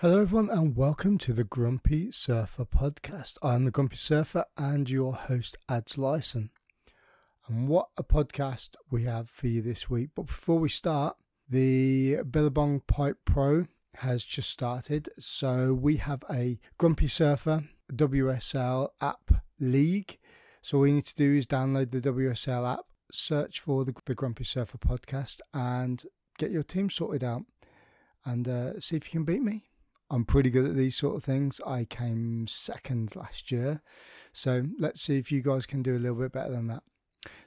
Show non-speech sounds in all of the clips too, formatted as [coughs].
Hello, everyone, and welcome to the Grumpy Surfer podcast. I'm the Grumpy Surfer and your host, Ads Lyson. And what a podcast we have for you this week. But before we start, the Billabong Pipe Pro has just started. So we have a Grumpy Surfer WSL app league. So all you need to do is download the WSL app, search for the, the Grumpy Surfer podcast, and get your team sorted out and uh, see if you can beat me. I'm pretty good at these sort of things. I came second last year. So let's see if you guys can do a little bit better than that.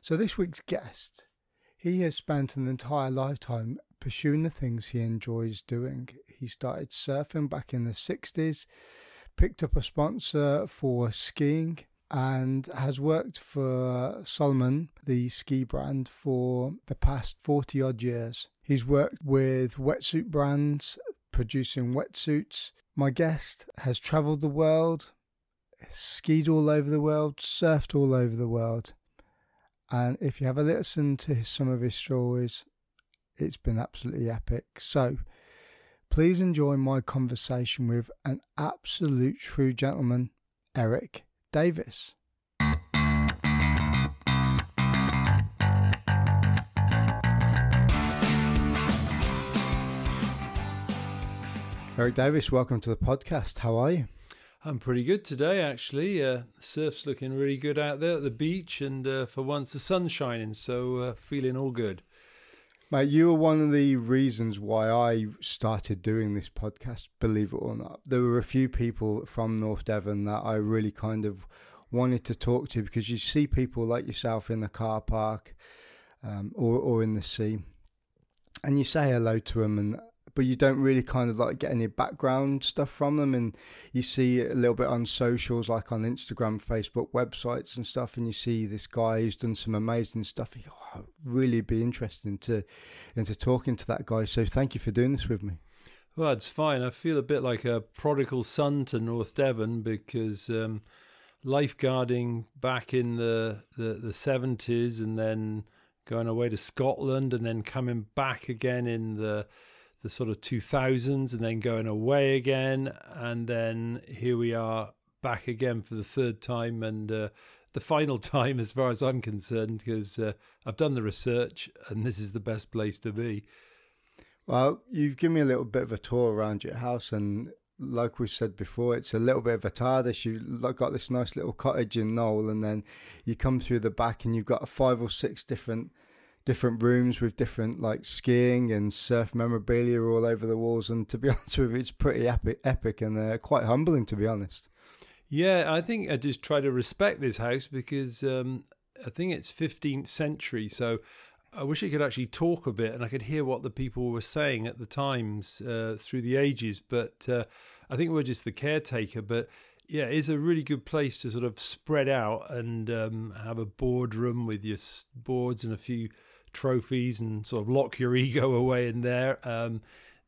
So this week's guest, he has spent an entire lifetime pursuing the things he enjoys doing. He started surfing back in the 60s, picked up a sponsor for skiing, and has worked for Salomon, the ski brand, for the past 40 odd years. He's worked with wetsuit brands, producing wetsuits. My guest has traveled the world, skied all over the world, surfed all over the world. And if you have a listen to some of his stories, it's been absolutely epic. So please enjoy my conversation with an absolute true gentleman, Eric Davies. Eric Davies, welcome to the podcast. How are you? I'm pretty good today, actually. Uh, surf's looking really good out there at the beach, and uh, for once the sun's shining, so uh, feeling all good. Mate, you were one of the reasons why I started doing this podcast, believe it or not. There were a few people from North Devon that I really kind of wanted to talk to because you see people like yourself in the car park um, or, or in the sea, and you say hello to them, and but you don't really kind of like get any background stuff from them and you see a little bit on socials like on instagram facebook websites and stuff and you see this guy who's done some amazing stuff. You oh, really be interesting to into talking to that guy. So thank you for doing this with me. Well it's fine. I feel a bit like a prodigal son to north devon because um, lifeguarding back in the, the, the 70s and then going away to scotland and then coming back again in the the sort of 2000s and then going away again. And then here we are back again for the third time and uh, the final [laughs] time, as far as I'm concerned, because uh, I've done the research and this is the best place to be. Well, you've given me a little bit of a tour around your house, and like we said before, it's a little bit of a TARDIS. You've got this nice little cottage in Knowle, and then you come through the back, and you've got five or six different different rooms with different like skiing and surf memorabilia all over the walls. And to be [laughs] honest with you, it's pretty epic, epic and uh, quite humbling, to be honest. Yeah, I think I just try to respect this house because um, I think it's 15th century. So I wish I could actually talk a bit and I could hear what the people were saying at the times uh, through the ages. But uh, I think we're just the caretaker. But yeah, it's a really good place to sort of spread out and um, have a boardroom with your boards and a few trophies and sort of lock your [laughs] ego away in there. Um,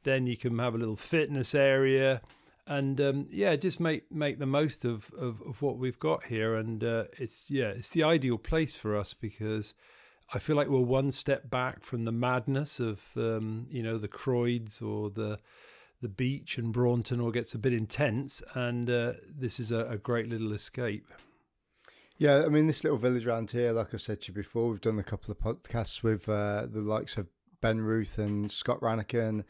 then you can have a little fitness area and um, yeah, just make make the most of, of, of what we've got here. And uh, it's yeah, it's the ideal place for us because I feel like we're one step back from the madness of um, you know the Croydes or the the beach and Braunton, or gets a bit intense. And uh, this is a, a great little escape. Yeah, I mean, this little village around here, like I said to you before, we've done a couple of podcasts with uh, the likes of Ben Ruth and Scott Ranniker and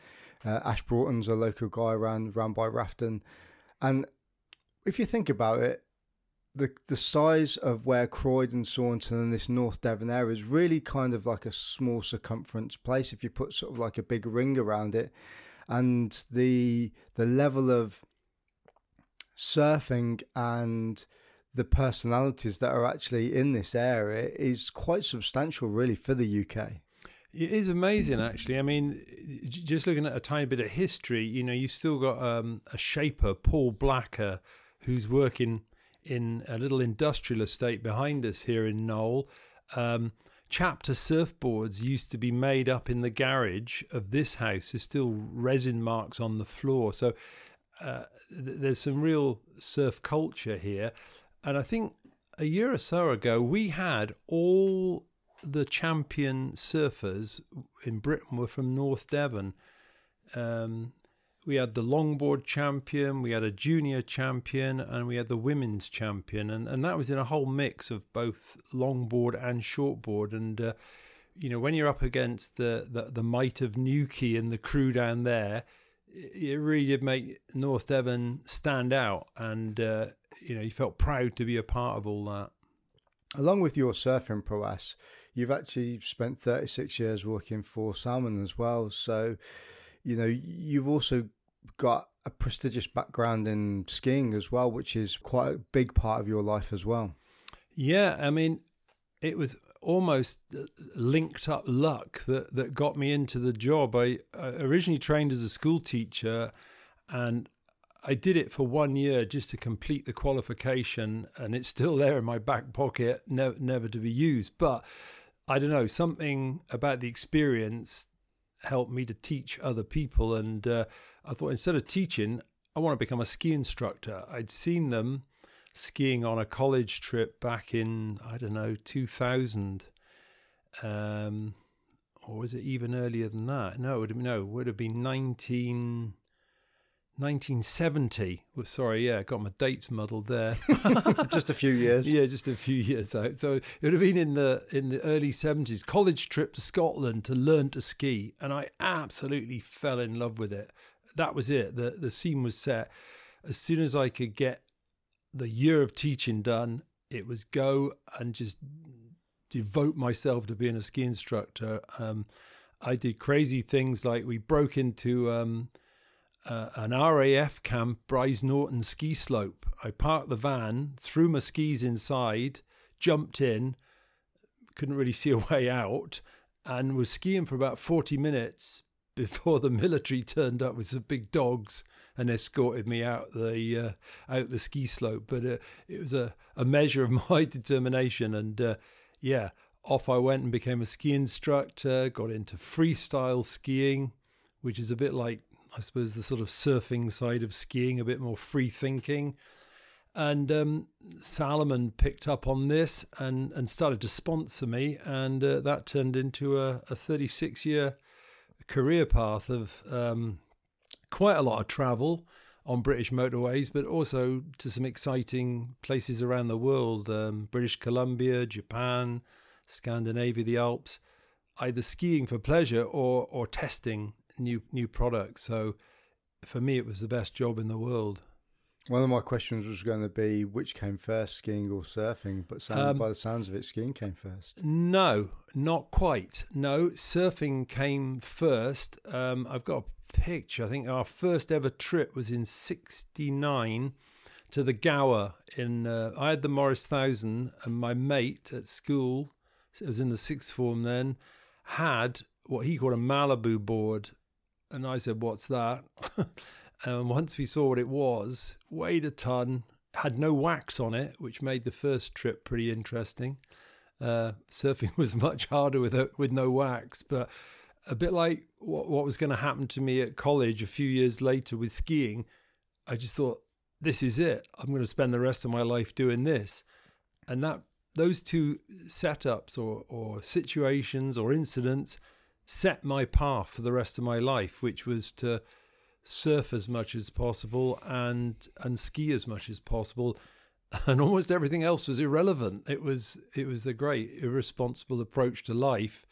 uh, Ash Broughton's a local guy around, around by Wrafton. And if you think about it, the the size of where Croydon, Saunton, and this North Devon area is really kind of like a small circumference place. If you put sort of like a big ring around it, and the the level of surfing and the personalities that are actually in this area is quite substantial, really, for the UK. It is amazing, actually. I mean, just looking at a tiny bit of history, you know, you've still got um, a shaper, Paul Blacker, who's working in a little industrial estate behind us here in Knowle. Um, chapter surfboards used to be made up in the garage of this house. There's still resin marks on the floor. So uh, th- there's some real surf culture here. And I think a year or so ago, we had all the champion surfers in Britain were from North Devon. Um, we had the longboard champion, we had a junior champion, and we had the women's champion, and and that was in a whole mix of both longboard and shortboard, and. Uh, you know, when you're up against the, the, the might of Newquay and the crew down there, it really did make North Devon stand out, and uh, you know, you felt proud to be a part of all that. Along with your surfing prowess, you've actually spent 36 years working for Salomon as well. So, you know, you've also got a prestigious background in skiing as well, which is quite a big part of your life as well. Yeah, I mean, it was almost uh, linked up luck that, that got me into the job. I, I originally trained as a school teacher and I did it for one year just to complete the qualification, and it's still there in my back pocket, never, never to be used. But I don't know, something about the experience helped me to teach other people. And uh, I thought instead of teaching, I want to become a ski instructor. I'd seen them skiing on a college trip back in I don't know 2000, um, or was it even earlier than that? No, it would have, no, it would have been 19. 1970. Well, sorry, yeah, I got my dates muddled there. [laughs] just a few years. Yeah, just a few years out. So it would have been in the in the early 70s. College trip to Scotland to learn to ski, and I absolutely fell in love with it. That was it. the The scene was set. As soon as I could get the year of teaching done, it was go and just devote myself to being a ski instructor. Um, I did crazy things like we broke into um, uh, an RAF camp, Brize Norton ski slope. I parked the van, threw my skis inside, jumped in, couldn't really see a [laughs] way out, and was skiing for about 40 minutes before the military turned up with some big dogs and escorted me out the uh, out the ski slope. But uh, it was a, a measure of [laughs] my determination, and uh, yeah, off I went and became a ski instructor. Got into freestyle skiing, which is a bit like I suppose the sort of surfing side of skiing, a bit more free thinking. And um, Salomon picked up on this and, and started to sponsor me, and uh, that turned into a, a 36 year career path of um, quite a lot of travel on British motorways, but also to some exciting places around the world um, British Columbia, Japan, Scandinavia, the Alps, either skiing for pleasure or, or testing new, new products. So for me, it was the best job in the world. One of my questions was going to be which came first, skiing or surfing, but sound, um, by the sounds of it, skiing came first. No, not quite. No, surfing came first. Um, I've got a picture. I think our first ever trip was in '69 to the Gower. In uh, I had the Morris Thousand, and my mate at school, it was in the sixth form then, had what he called a Malibu board, and I said, "What's that?" [laughs] And once we saw what it was, weighed a ton, had no wax on it, which made the first trip pretty interesting. Uh, surfing [laughs] was much harder with with no wax, but a bit like what, what was going to happen to me at college a few years later with skiing. I just thought, this is it. I'm going to spend the rest of my life doing this, and that those two setups or or situations or incidents set my path for the rest of my life, which was to surf as much as possible and and ski as much as possible. [laughs] And almost everything else was irrelevant. It was it was a great irresponsible approach to life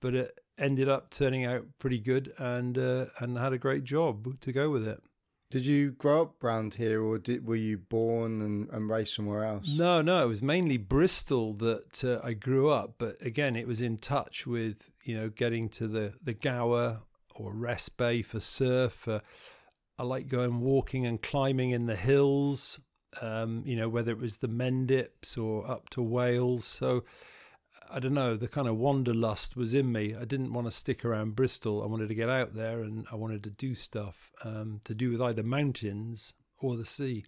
but it ended up turning out pretty good and uh, and had a great job to go with it did you grow up around here or did, were you born and, and raised somewhere else no no it was mainly bristol that uh, i grew up but again it was in touch with you know getting to the the gower or rest bay for surf. Uh, I like going walking and climbing in the hills, um, you know, whether it was the Mendips or up to Wales. So I don't know, the kind of wanderlust was in me. I didn't want to stick around Bristol. I wanted to get out there and I wanted to do stuff um, to do with either mountains or the sea.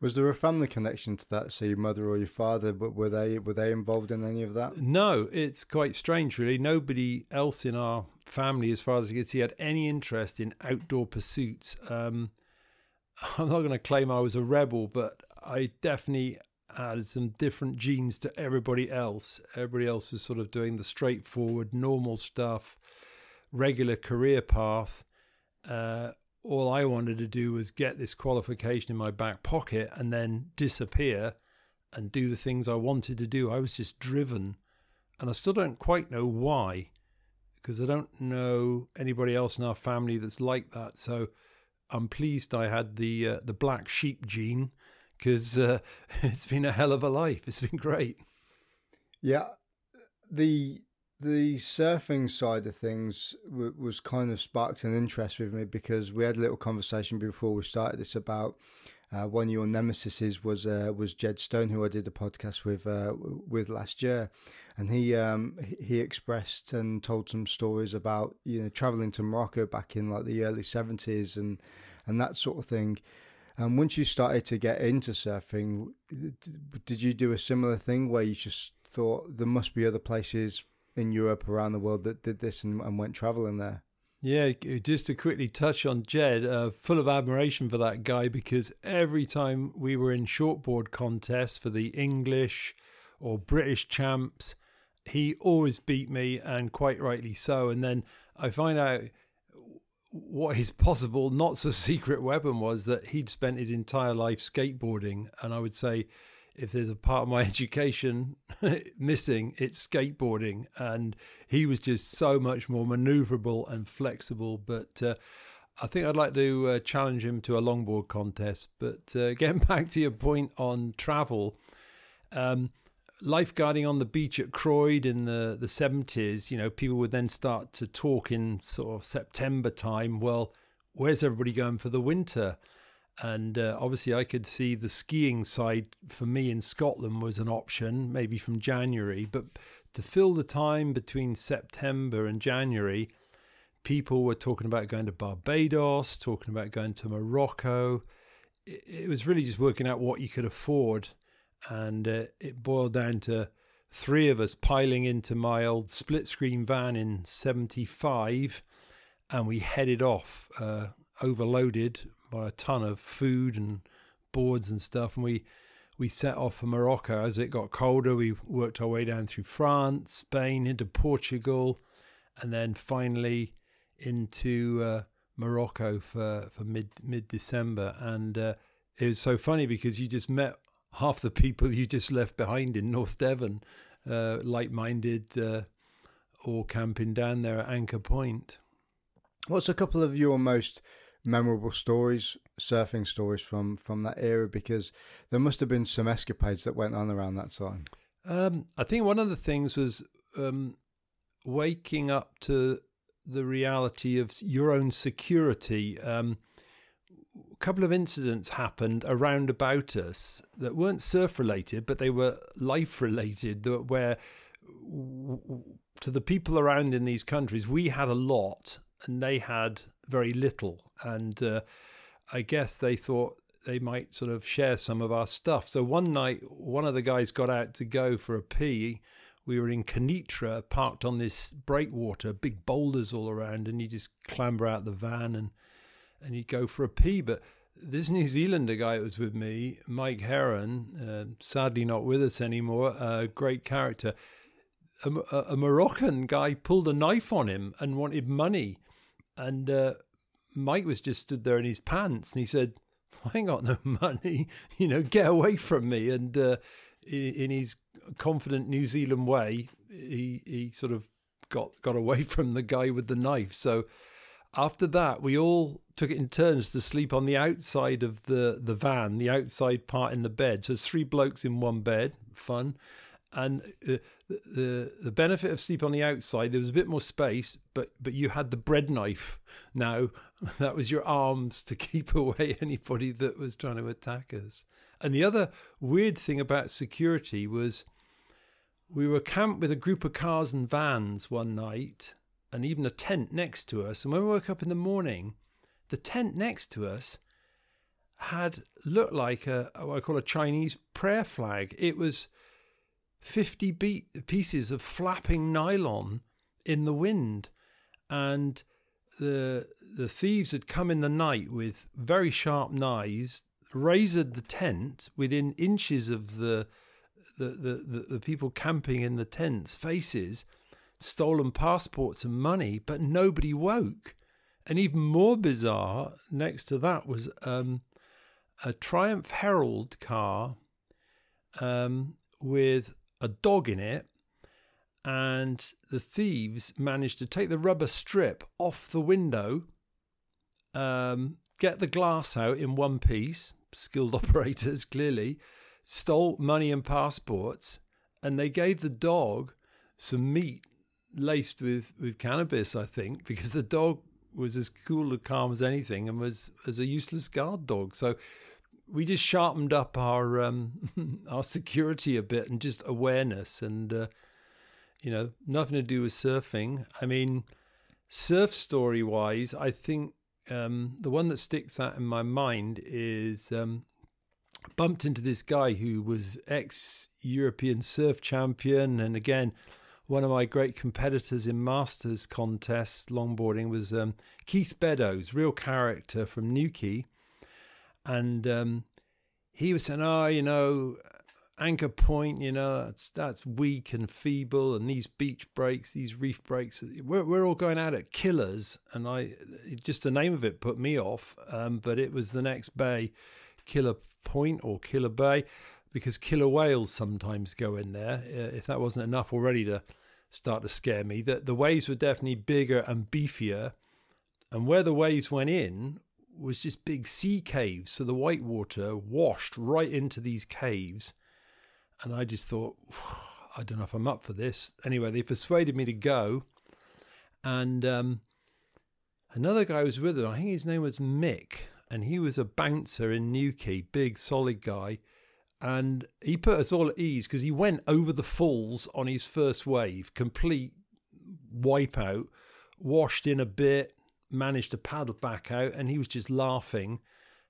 Was there a family connection to that? So your mother or your father, but were they were they involved in any of that? No, it's quite strange, really. Nobody else in our family, as far as I could see, had any interest in outdoor pursuits. Um, [laughs] I'm not going to claim I was a rebel, but I definitely had some different genes to everybody else. Everybody else was sort of doing the straightforward, normal stuff, regular career path. Uh, all I wanted to do was get this qualification in my back pocket and then disappear and do the things I wanted to do. I was just driven. And I still don't quite know why, because I don't know anybody else in our family that's like that. So I'm pleased I had the uh, the black sheep gene, because uh, [laughs] it's been a hell of a life. It's been great. Yeah, the the surfing side of things w- was kind of sparked an interest with me because we had a little conversation before we started this about uh, one of your nemesises was uh, was Jed Stone, who I did a podcast with uh, with last year, and he um, he expressed and told some stories about you know traveling to Morocco back in like the early seventies and and that sort of thing. And once you started to get into surfing, did you do a similar thing where you just thought there must be other places in Europe around the world that did this and, and went traveling there? Yeah, just to quickly touch on Jed, uh, full of admiration for that guy because every time we were in shortboard contests for the English or British champs, he always beat me, and quite rightly so. And then I find out what his possible, not so [laughs] secret weapon was that he'd spent his entire life skateboarding. And I would say, if there's a part of my [laughs] education [laughs] missing, it's skateboarding. And he was just so much more maneuverable and flexible. But uh, I think I'd like to uh, challenge him to a longboard contest. But uh, getting back to your point on travel, um, lifeguarding on the beach at Croyde in the, the 70s, you know, people would then start to talk in sort of September time. Well, where's everybody going for the winter? And uh, obviously, I could see the skiing side for me in Scotland was an option, maybe from January. But to fill the time between September and January, people were talking about going to Barbados, talking about going to Morocco. It, it was really just working out what you could afford. And uh, it boiled down to three of us piling into my old split screen van in 75. And we headed off, uh, overloaded by a ton of food and boards and stuff, and we we set off for Morocco. As it got colder, we worked our way down through France, Spain, into Portugal, and then finally into uh, Morocco for, for mid mid December. And uh, it was so funny because you just met half the people you just left behind in North Devon, uh, like minded, uh, all camping down there at Anchor Point. What's a couple of your most memorable stories, surfing stories from from that era? Because there must have been some escapades that went on around that time. Um, I think one of the things was um, waking up to the reality of your own security. Um, couple of incidents happened around about us that weren't surf related, but they were life related. That where to the people around in these countries, we had a lot and they had very little. And uh, I guess they thought they might sort of share some of our stuff. So one night, one of the guys got out to go for a pee. We were in Kenitra, parked on this breakwater, big boulders all around, and you just clamber out the van and and you go for a pee. But this New Zealander guy that was with me, Mike Heron, uh, sadly not with us anymore, a uh, great character. A, a, a, Moroccan guy pulled a knife on him and wanted money. And uh, Mike was just stood there in his pants and he said, I ain't got no [laughs] money, you know, get away from me. And uh, in his confident New Zealand way, he, he sort of got, got away [laughs] from the guy with the knife. So after that, we all took it in turns to sleep on the outside of the, the van, the outside part in the bed. So it's three blokes in one bed, fun. And uh, the the benefit of sleep on the outside, there was a bit more space, but but you had the bread knife. Now [laughs] that was your arms to [laughs] keep away anybody that was trying to attack us. And the other weird thing about security was we were camped with a group of cars and vans one night, and even a tent next to us. And when we woke up in the morning, the tent next to us had looked like a what I call a Chinese prayer flag. It was 50 beat pieces of flapping nylon in the wind. And the the thieves had come in the night with very sharp knives, razored the tent within inches of the the, the, the, the people camping in the tents' faces, stolen passports and money, but nobody woke. And even more bizarre, next to that was um, a Triumph Herald car um, with a dog in it. And the thieves managed to take the rubber strip off the window, um, get the glass out in one piece, skilled [laughs] operators clearly, stole money and passports, and they gave the dog some meat laced with, with cannabis, I think, because the dog was as cool and calm as anything and was as a useless guard dog. So we just sharpened up our um, [laughs] our security a bit and just awareness and uh, you know nothing to do with surfing. I mean, surf story wise, I think um, the one that sticks out in my mind is um, bumped into this guy who was ex European surf champion and again one of my great competitors in masters contests longboarding was um, Keith Beddoes, real character from Newquay, and um, he was saying, "Oh, you know, anchor point, you know, that's that's weak and feeble, and these beach breaks, these reef breaks, we're we're all going out at killers." And I just the name of it put me off, um, but it was the next bay, Killer Point or Killer Bay because killer whales sometimes go in there. Uh, if that wasn't enough already to start to scare me, that the waves were definitely bigger and beefier. And where the waves went in was just big sea caves. So the white water washed right into these caves. And I just thought, I don't know if I'm up for this. Anyway, they persuaded me to go. And um, another guy was with them. I think his name was Mick. And he was a bouncer in Newquay, big, solid guy and he put us all at ease because he went over the falls on his first wave, complete wipeout, washed in a bit, managed to paddle back out, and he was just laughing.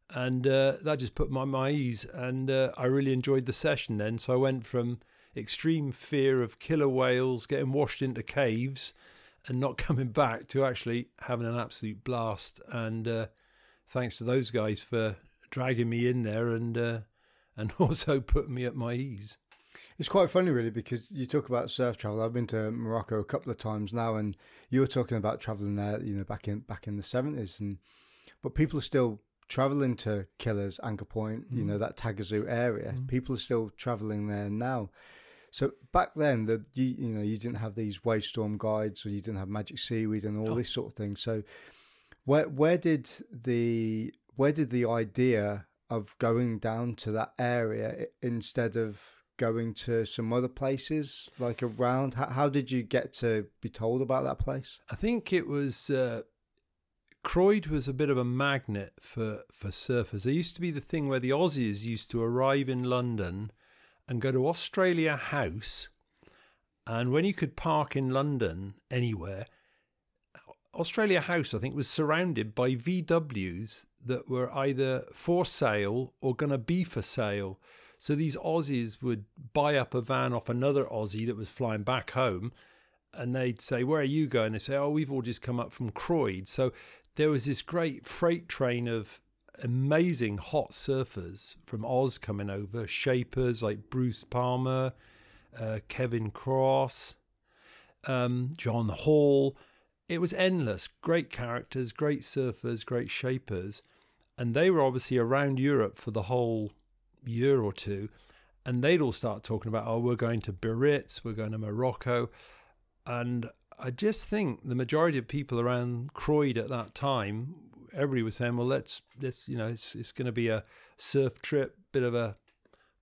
And uh, that just put my, my ease. And uh, I really enjoyed the session then. So I went from extreme fear of killer whales, getting washed into caves, and not [laughs] coming back to actually having an absolute blast. And uh, thanks to those guys for dragging me in there and uh, and [laughs] also put me at my ease. It's quite funny, really, because you talk about surf travel. I've been to Morocco a couple of times now, and you were talking about traveling there, you know, back in back in the seventies, and but people are still traveling to Killers, Anchor Point, mm. you know, that Taghazout area. Mm. People are still traveling there now. So back then, the you, you know you didn't have these wave storm guides, or you didn't have magic seaweed and all oh. this sort of thing. So where where did the where did the idea of going down to that area instead of going to some other places like around? How, how did you get to be told about that place? I think it was uh, croyde was a bit of a magnet for for surfers. There used to be the thing where the aussies used to arrive in london and go to australia house and when you could park in london anywhere Australia House, I think, was surrounded by VWs that were either for sale or going to be for sale. So these Aussies would buy up a van off another Aussie that was flying back home, and they'd say, "Where are you going?" They say, "Oh, we've all just come up from Croyde." So there was this great freight train of amazing hot surfers from Oz coming over, shapers like Bruce Palmer, uh, Kevin Cross, um, John Hall it was endless. Great characters, great surfers, great shapers. And they were obviously around Europe for the whole year or two. And they'd all start talking about, oh, we're going to Biarritz, we're going to Morocco. And I just think the majority of people around Croyde at that time, everybody was saying, well, let's, let's you know, it's, it's going to be a surf trip, bit of a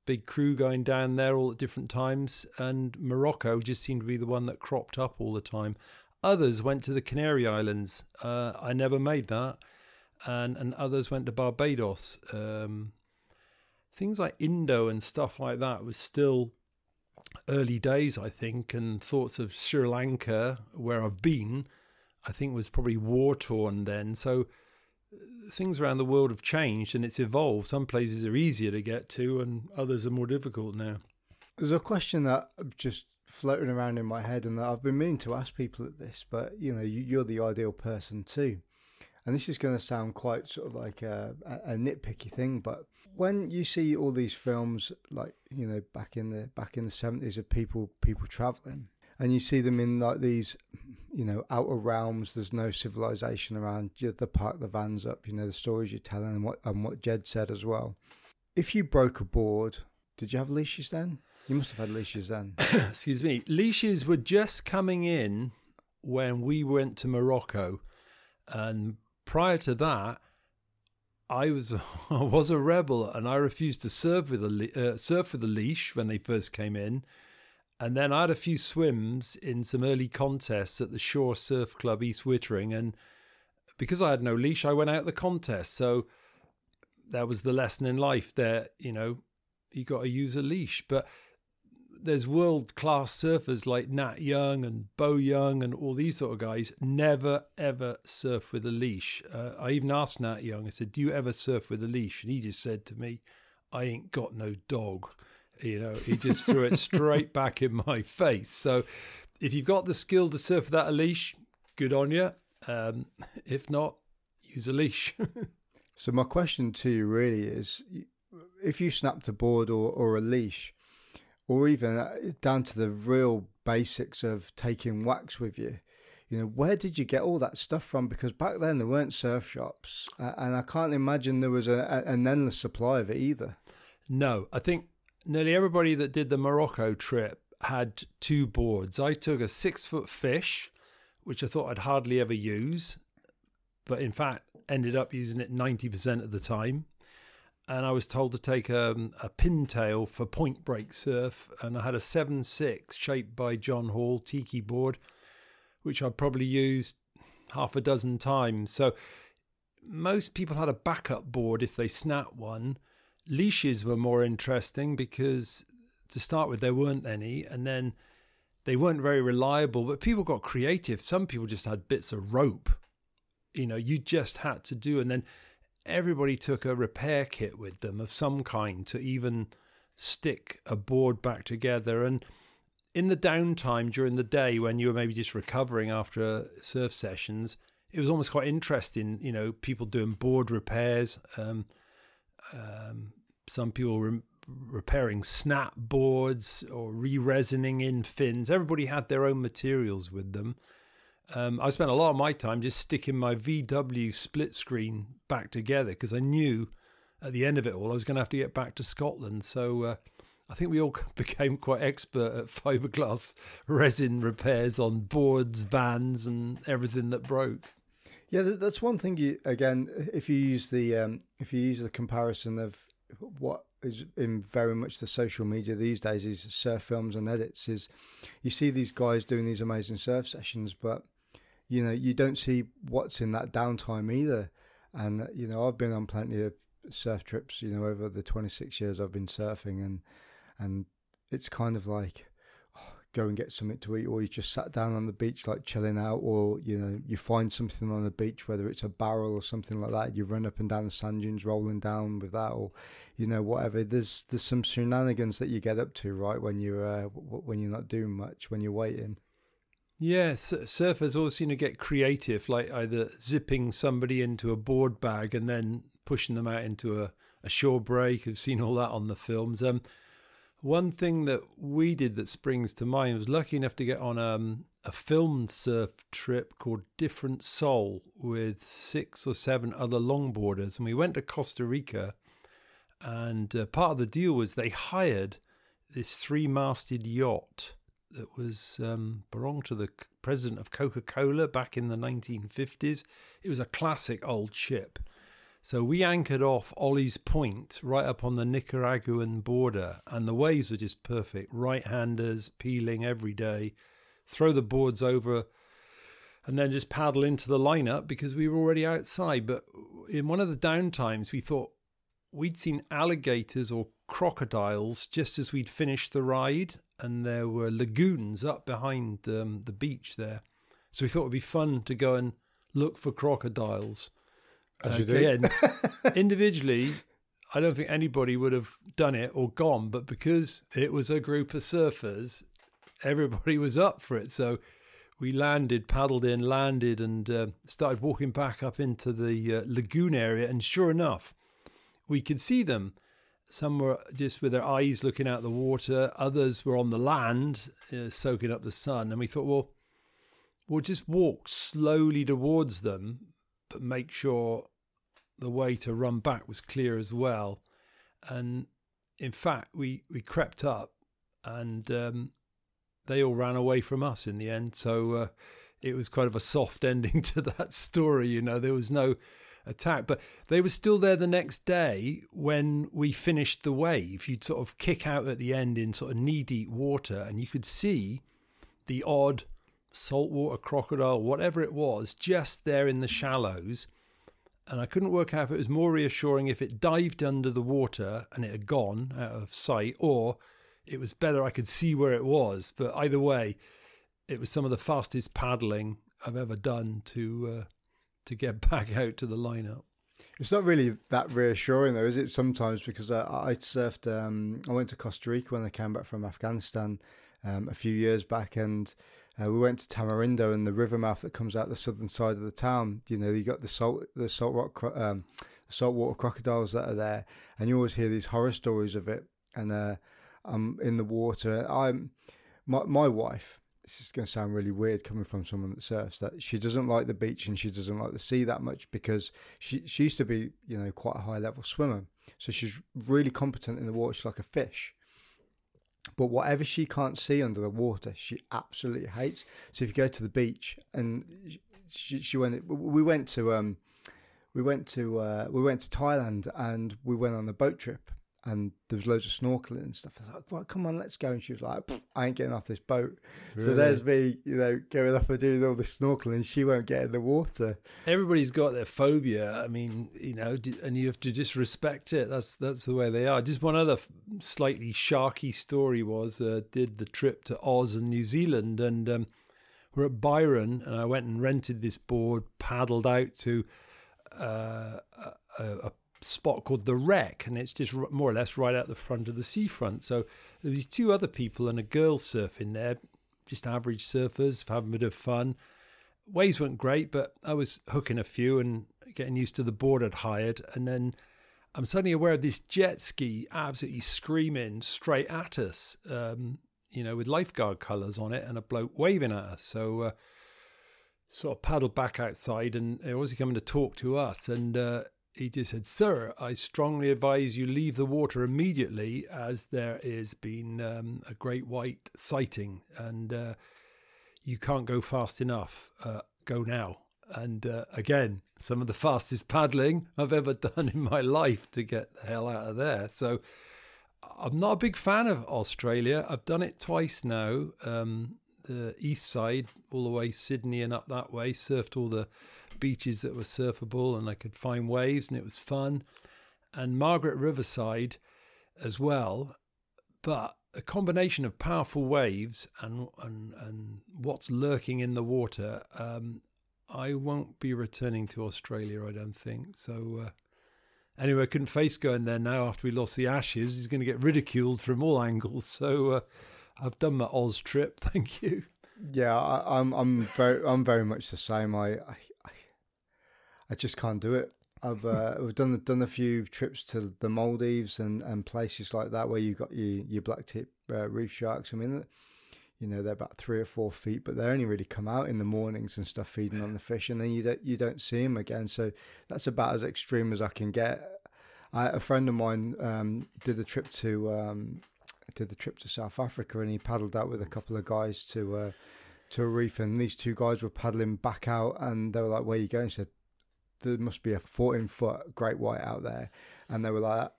big crew going down there all at different times. And Morocco just seemed to be the one that cropped up all the time. Others went to the Canary Islands. Uh, I never made that. And, and others went to Barbados. Um, things like Indo and stuff like that was still early days, I think. And thoughts of Sri Lanka, where I've been, I think was probably war torn then. So uh, things around the world have changed and it's evolved. Some places are easier to get to, and others are more difficult now. There's a question that I'm just floating around in my head, and that I've been meaning to ask people at this, but you know, you, are the ideal person too. And this is going to sound quite sort of like a, a, nitpicky thing, but when you see all these films, like you know, back in the back in the seventies of people people traveling, and you see them in like these you know, outer realms. There's no civilization around. You have the park the vans up. You know the stories you're telling and what and what Jed said as well. If you broke a board, did you have leashes then? You must have had leashes then. [coughs] Excuse me. Leashes were just coming in when we went to Morocco, and prior to that, I was [laughs] I was a rebel, and I refused to serve with a uh, surf with a leash when they first came in. And then I had a few swims in some early contests at the Shore Surf Club East Wittering, and because I had no leash, I went out the contest. So that was the lesson in life. That you know, you got to use a leash, but there's world class surfers like Nat Young and Beau Young and all these sort of guys never ever surf with a leash. Uh, I even asked Nat Young, I said, Do you ever surf with a leash? And he just said to me, I ain't got no dog. You know, he just threw it straight [laughs] back in my face. So if you've got the skill to surf without a leash, good on you. Um, if not, use a leash. [laughs] so my question to you really is if you snapped a board or, or a leash, or even uh, down to the real basics of taking wax with you. You know, where did you get all that stuff from? Because back then there weren't surf shops, and I can't imagine there was a, an endless supply of it either. No, I think nearly everybody that did the Morocco trip had two boards. I took a six foot fish, which I thought I'd hardly ever use, but in fact ended up using it 90% of the time and I was told to take um, a pintail for point break surf, and I had a seven six shaped by John Hall tiki board, which I probably used half a dozen times. So most people had a backup board if they snapped one. Leashes were more interesting because to start with there weren't any, and then they weren't very reliable. But people got creative. Some people just had bits of rope. You know, you just had to do, and then everybody took a repair kit with them of some kind to even stick a board back together. And in the downtime during the day when you were maybe just recovering after surf sessions, it was almost quite interesting, you know, people doing board repairs. Um, um, some people re- repairing snap boards or re-resining in fins. Everybody had their own materials with them. Um, I spent a lot of my time just sticking my VW split screen back together because I knew at the end of it all I was going to have to get back to Scotland. So uh, I think we all [laughs] became quite expert at fiberglass resin repairs on boards, vans, and everything that broke. Yeah, that's one thing. You again, if you use the um, if you use the comparison of what is in very much the social media these days is surf films and edits is you see these guys doing these amazing surf sessions, but you know, you don't see what's in that downtime either. And you know, I've been on plenty of surf trips, you know, over the 26 years I've been surfing, and and it's kind of like oh, go and get something to eat, or you just sat down on the beach like chilling out, or you know, you find something on the beach, whether it's a barrel or something like that, you run up and down the sand dunes, rolling down with that, or you know, whatever. There's there's some shenanigans that you get up to, right, when you're uh, when you're not doing much, when you're waiting. Yeah, surfers always seem to get creative, like either zipping somebody into a board bag and then pushing them out into a, a shore break. I've seen all that on the films. Um, one thing that we did that springs to mind was lucky enough to get on um, a filmed surf trip called Different Soul with six or seven other longboarders, and we went to Costa Rica. And uh, part of the deal was they hired this three-masted yacht that was um, belonged to the president of Coca Cola back in the 1950s. It was a classic old ship. So we anchored off Ollie's Point right up on the Nicaraguan border, and the waves were just perfect. Right handers peeling every day, throw the boards over, and then just paddle into the lineup because we were already outside. But in one of the downtimes, we thought we'd seen alligators or crocodiles just as we'd finished the ride, and there were lagoons up behind um, the beach there. So we thought it'd be fun to go and look for crocodiles. As you do. [laughs] individually, I don't think anybody would have done it or gone, but because it was a group of surfers, everybody [laughs] was up for it. So we landed, paddled in, landed, and uh, started walking back up into the uh, lagoon area. And sure enough, we could see them. Some were just with their eyes looking out the water. Others were on the land, uh, soaking up the sun. And we thought, well, we'll just walk slowly towards them, but make sure the way to run back was clear as well. And in fact, we, we crept up and um, they all ran away from us in the end. So uh, it was kind of a soft [laughs] ending to that story. You know, there was no attack, but they were still there the next day when we finished the wave. You'd sort of kick out at the end in sort of knee deep water, and you could see the odd saltwater crocodile, whatever it was, just there in the shallows. And I couldn't work out if it was more reassuring if it dived under the water and it had gone out of sight, or it was better I could see where it was. But either way, it was some of the fastest paddling I've ever done to uh, to get [laughs] back out to the lineup. It's not really that reassuring though, is it? Sometimes because I, I surfed, um, I went to Costa Rica when I came back from Afghanistan um, a few years back, and uh, we went to Tamarindo and the river mouth that comes out the southern side of the town. You know, you got the salt, the salt rock, um, saltwater crocodiles that are there, and you always hear these horror stories of it. And uh, I'm in the water. I'm my my wife this is going to sound really weird coming from someone that surfs that she doesn't like the beach and she doesn't like the sea that much because she she used to be you know quite a high level swimmer. So she's really competent in the water. She's like a fish. But whatever she can't see under the water she absolutely hates. So if you go to the beach and she, she went we went to um we went to uh, we went to Thailand and we went on a boat trip and there was loads of snorkeling and stuff. I was like, right, come on, let's go. And she was like, I ain't getting off this boat. Really? So there's me, you know, going off and doing all this snorkeling. She won't get in the water. Everybody's got their phobia. I mean, you know, and you have to just respect it. That's that's the way they are. Just one other slightly sharky story was uh, did the trip to Oz and New Zealand, and um, we're at Byron, and I went and rented this board, paddled out to uh, a, a spot called the Wreck, and it's just more or less right out the front of the seafront. So there's two other people and a girl surfing there, just average surfers, having a bit of fun. Waves weren't great, but I was hooking a few and getting used to the board I'd hired. And then I'm suddenly aware of this jet ski absolutely screaming straight at us, um, you know, with lifeguard colours on it and a bloke waving at us. So, uh, sort of paddled back outside and they was coming to talk to us. And uh, he just said, Sir, I strongly advise you leave the water immediately as there has been um, a great white sighting and uh, you can't go fast enough. Uh, go now. And uh, again, some of the fastest paddling I've ever [laughs] done in my life to get the hell out of there. So I'm not a big fan of Australia. I've done it twice now. Um, the east side, all the way Sydney and up that way, surfed all the beaches that were surfable and I could find waves and it was fun. And Margaret Riverside as well. But a combination of powerful waves and and, and what's lurking in the water, um, I won't be returning to Australia, I don't think. So uh, anyway, I couldn't face going there now after we lost the Ashes. He's going to get ridiculed from all angles. So uh, I've done my Oz trip. [laughs] Thank you. Yeah, I, am I'm, I'm very I'm very much the same. I, I I just can't do it. I've uh, [laughs] we've done done a few trips to the Maldives and, and places like that where you've got your your black tip uh, reef sharks. I mean, you know they're about three or four feet, but they only really come out in the mornings and stuff, feeding on the [laughs] fish, and then you don't you don't see them again. So that's about as extreme as I can get. I, a friend of mine um, did the trip to um, did the trip to South Africa, and he paddled out with a couple of guys to. Uh, to a reef, and these two guys were paddling back out, and they were like, "Where are you going?" He said, there must be a 14 foot great white out there. And they were like,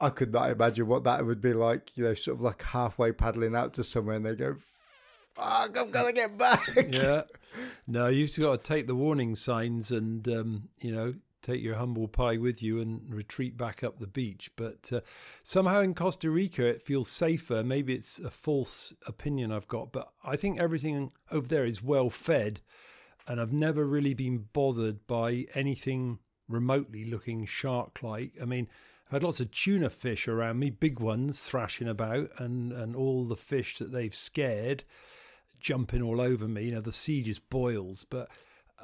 I could not imagine what that would be like, you know, sort of like halfway paddling out to somewhere and they go, fuck, I'm going to get back. Yeah. No, you've got to take the warning signs and, um, you know, take your humble pie with you and retreat back up the beach. But uh, somehow in Costa Rica, it feels safer. Maybe it's a false opinion I've got, but I think everything over there is well fed and I've never really been bothered by anything remotely looking shark like. I mean, I've had lots of tuna fish around me, big ones thrashing about, and, and all the fish that they've scared jumping all over me. You know, the sea just boils. But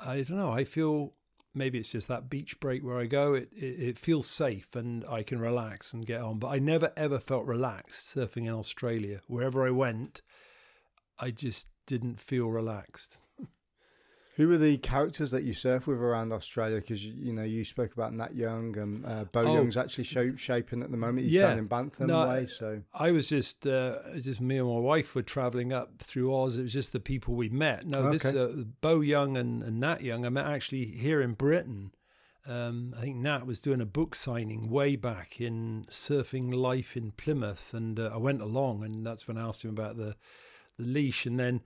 I don't know, I feel maybe it's just that beach break where I go, it, it, it feels safe and I can relax and get on. But I never ever felt relaxed surfing in Australia. Wherever I went, I just didn't feel relaxed. Who were the characters that you surf with around Australia? Because you, you know you spoke about Nat Young and uh, Beau Oh. Young's actually shape, shaping at the moment. He's Yeah. down in Bantham No, way, so I was just uh, just me and my wife were traveling up through Oz. It was just the people we met. No, this uh, Beau Young and, and Nat Young. I met actually here in Britain. Um, I think Nat was doing a book signing way back in Surfing Life in Plymouth, and uh, I went along, and that's when I asked him about the the leash, and then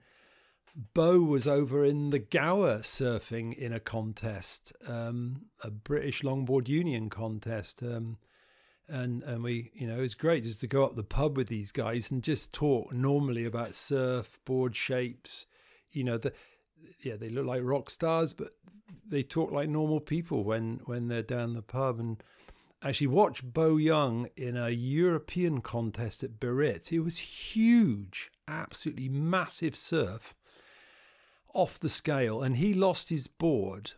Beau was over in the Gower surfing in a contest, um, a British Longboard Union contest. Um, and and we you know it was great just to go up the pub with these guys and just talk normally about surf board shapes you know the yeah they look like rock stars but they talk like normal people when when they're down the pub and actually watch Beau Young in a European contest at Biarritz it was huge absolutely massive surf off the scale and he lost his board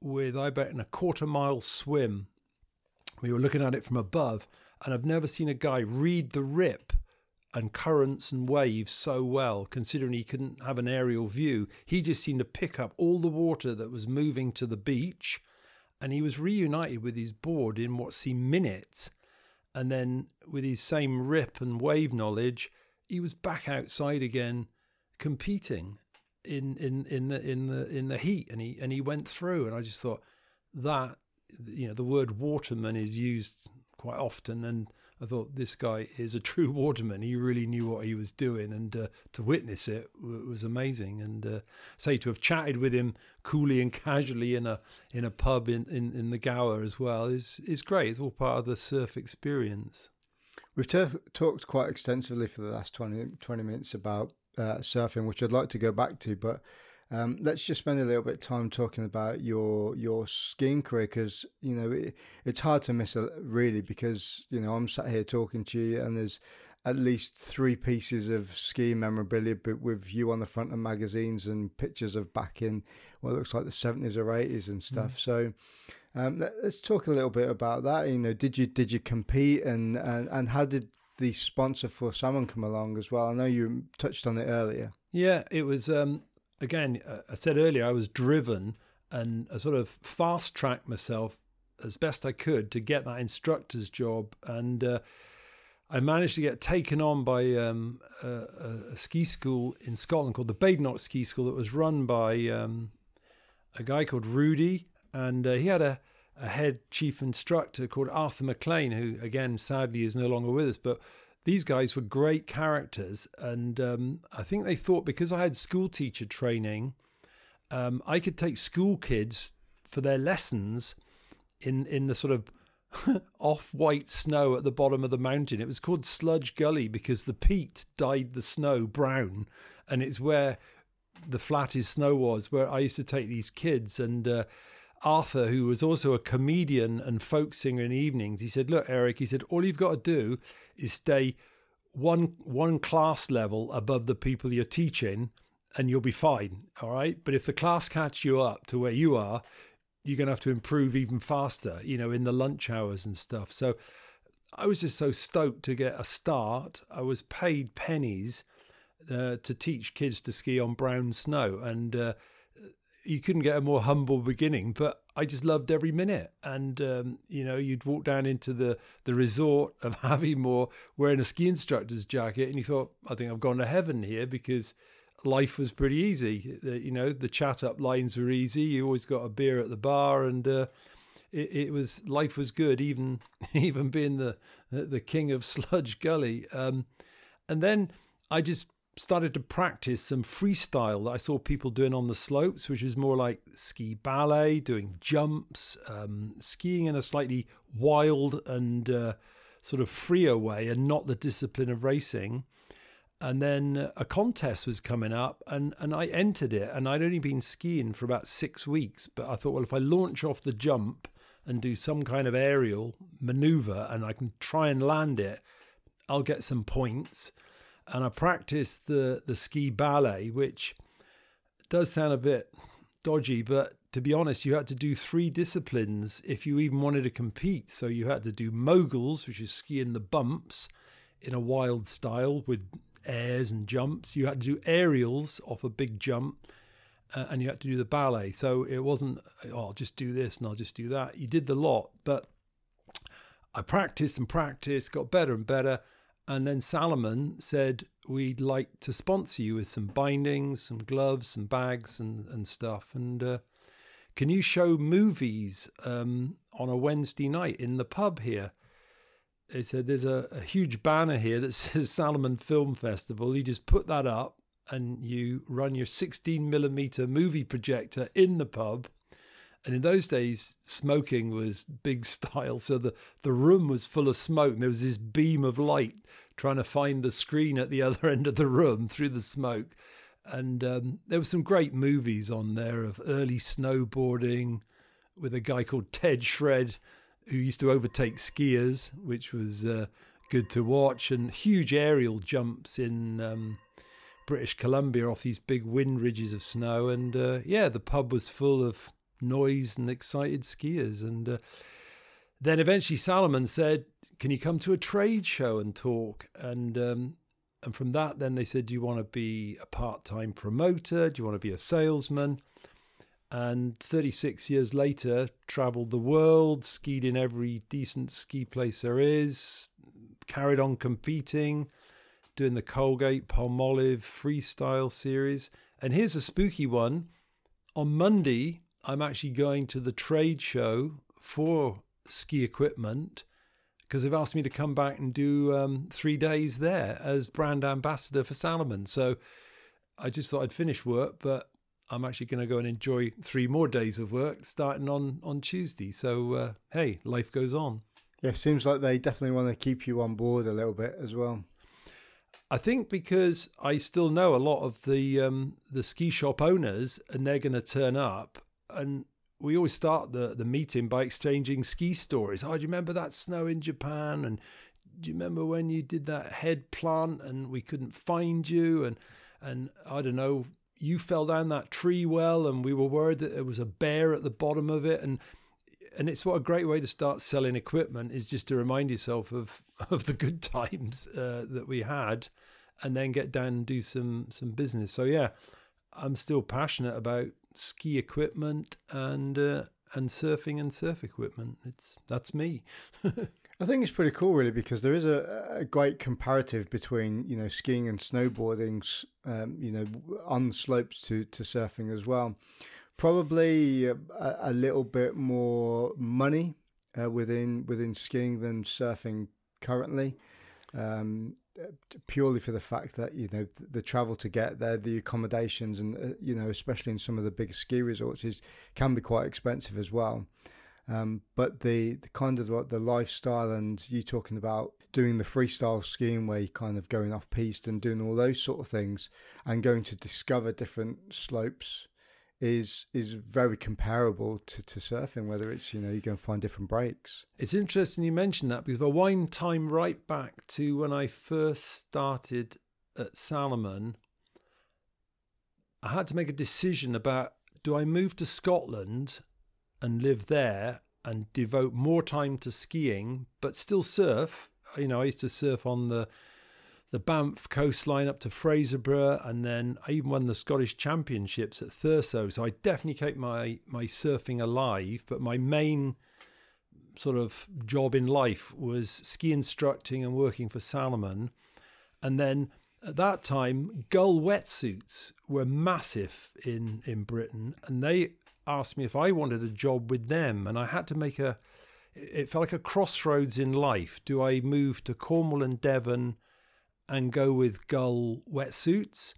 with I bet in a quarter mile swim we were looking at it from above, and I've never seen a guy read the rip and currents and waves so well, considering he couldn't have an aerial view. He just seemed to pick up all the water that was moving to the beach, and he was reunited with his board in what seemed minutes. And then, with his same rip and wave knowledge, he was back outside again, competing in in in the in the in the heat, and he and he went through. And I just thought that you know the word waterman is used quite often and i thought this guy is a true [laughs] waterman. He really knew what he was doing and uh, to witness it w- was amazing. And uh, say to have chatted with him coolly and [laughs] casually in a in a pub in, in, in the gower as well is is great. It's all part of the surf experience. We've turf- talked quite extensively for the last 20, 20 minutes about uh, surfing, which I'd like to go back to, but um, let's just spend a little bit of time talking about your your skiing career because you know it, it's hard to miss a, really because you know I'm sat here talking to you and there's at least three pieces of ski memorabilia but with you on the front of magazines and pictures of back in what looks like the 70s or 80s and stuff. So um, let, us talk a little bit about that. You know, did you did you compete and and, and how did the sponsor for Salomon come along as well? I know you touched on it earlier. yeah it was um again uh, i said earlier i was driven and i sort of fast tracked myself as best i could to get that instructor's job and uh, I managed to get taken on by um, a, a- ski school in Scotland called the Badenoch Ski School that was run by um, a guy called Rudy, and uh, he had a, a head chief instructor called Arthur McLean, who again sadly is no longer with us. But these guys were great characters, and um, I think they thought because I had school teacher training, um, I could take school kids for their lessons in in the sort of [laughs] off white snow at the bottom of the mountain. It was called Sludge Gully because the peat dyed the snow brown, and it's where the flattest snow was. Where I used to take these kids and. Uh, Arthur, who was also a comedian and folk singer in the evenings, he said, "Look, Eric," he said, "all you've got to do is stay one one class level above the people you're teaching, and you'll be fine. All right. But if the class catch you up to where you are, you're going to have to improve even faster, you know, in the lunch hours and stuff. So I was just so stoked to get a start. I was paid pennies uh, to teach kids to ski on brown snow. And uh, you couldn't get a more humble beginning, but I just loved every minute. And, um, you know, you'd walk down into the, the resort of [laughs] Aviemore wearing a ski instructor's jacket and you thought, I think I've gone to heaven here because life was pretty easy. The, you know, the chat up lines were easy. You always got a beer at the bar, and uh, it, it was life was good, even [laughs] even being the the king of Sludge Gully. Um, and then I just started to practice some freestyle that I saw people doing on the slopes, which is more like ski ballet, doing jumps, um, skiing in a slightly wild and uh, sort of freer way, and not the discipline of racing. And then a contest was coming up and, and I entered it and I'd only been skiing for about six weeks but I thought well if I launch off the jump and do some kind of aerial maneuver and I can try and land it I'll get some points and I practiced the the ski ballet which does sound a bit dodgy but to be honest you had to do three disciplines if you even wanted to compete so you had to do moguls which is skiing the bumps in a wild style with airs and jumps. You had to do aerials off a big jump, uh, and you had to do the ballet. So it wasn't, oh, I'll just do this and I'll just do that. You did the lot, but I practiced and practiced, got better and better. And then Salomon said, We'd like to sponsor you with some bindings, some gloves, some bags, and, and stuff. And uh, can you show movies um, on a Wednesday night in the pub here? He said, There's a, a huge banner here that [laughs] says Salomon Film Festival. You just put that up and you run your 16 millimeter movie projector in the pub. And in those days, smoking was big [laughs] style. So the, the room was full of smoke. And there was this beam of light trying to find the screen at the [laughs] other end of the room through the smoke. And um, there were some great movies on there of early snowboarding with a guy called Ted Shred who used to overtake skiers, which was uh, good to watch, and huge aerial jumps in um, British Columbia off these big wind ridges of snow. And uh, yeah, the pub was full of noise and excited skiers. And uh, then eventually Salomon said, Can you come to a trade show and talk? And um, and from that, then they said, Do you want to be a part time promoter? Do you want to be a salesman? And 36 years later, traveled the world, skied in every decent ski place there is, carried on competing doing the Colgate Palmolive freestyle series. And here's a spooky one. On Monday, I'm actually going to the trade show for ski equipment because they've asked me to come back and do um, three days there as brand ambassador for Salomon. So I just thought I'd finish work, but I'm actually going to go and enjoy three more days of work starting on on Tuesday. So uh, hey, life goes on. Yeah, seems like they definitely want to keep you on board a little bit as well. I think because I still know a lot of the um, the ski shop owners, and they're going to turn up, and we always start the the meeting by exchanging ski stories. Oh, do you remember that snow in Japan? And do you remember when you did that head plant and we couldn't find you? And and I don't know, you fell down that tree well, and we were worried that there was a bear at the bottom of it, and and it's what a great way to start selling equipment is just to remind yourself of [laughs] of the good times uh, that we had, and then get down and do some some business. So yeah, I'm still passionate about ski equipment and uh, and surfing and surf equipment. It's that's me. [laughs] I think it's pretty cool, really, because there is a, a great comparative between you know skiing and snowboarding, um, you know, on slopes to to surfing as well probably a, a little bit more money uh, within within skiing than surfing currently. Um, purely for the fact that you know the, the, travel to get there, the accommodations, and uh, you know especially in some of the big ski resorts is can be quite expensive as well. Um, but the, the kind of the lifestyle and you talking about doing the freestyle skiing where you're kind of going off piste and doing all those sort of things and going to discover different slopes is is very comparable to, to surfing, whether it's, you know, you and find different breaks. It's interesting you mentioned that because I wind time right back to when I first started at Salomon, I had to make a decision about do I move to Scotland and live there and devote more time to skiing, but still surf. You know, I used to surf on the the Banff coastline up to Fraserburgh, and then I even won the Scottish Championships at Thurso. So I definitely kept my my surfing alive, but my main sort of job in life was ski instructing and working for Salomon. And then at that time, Gull wetsuits were massive in in Britain, and they asked me if I wanted a job with them, and I had to make a. It felt like a crossroads in life. Do I move to Cornwall and Devon? And go with gull wetsuits?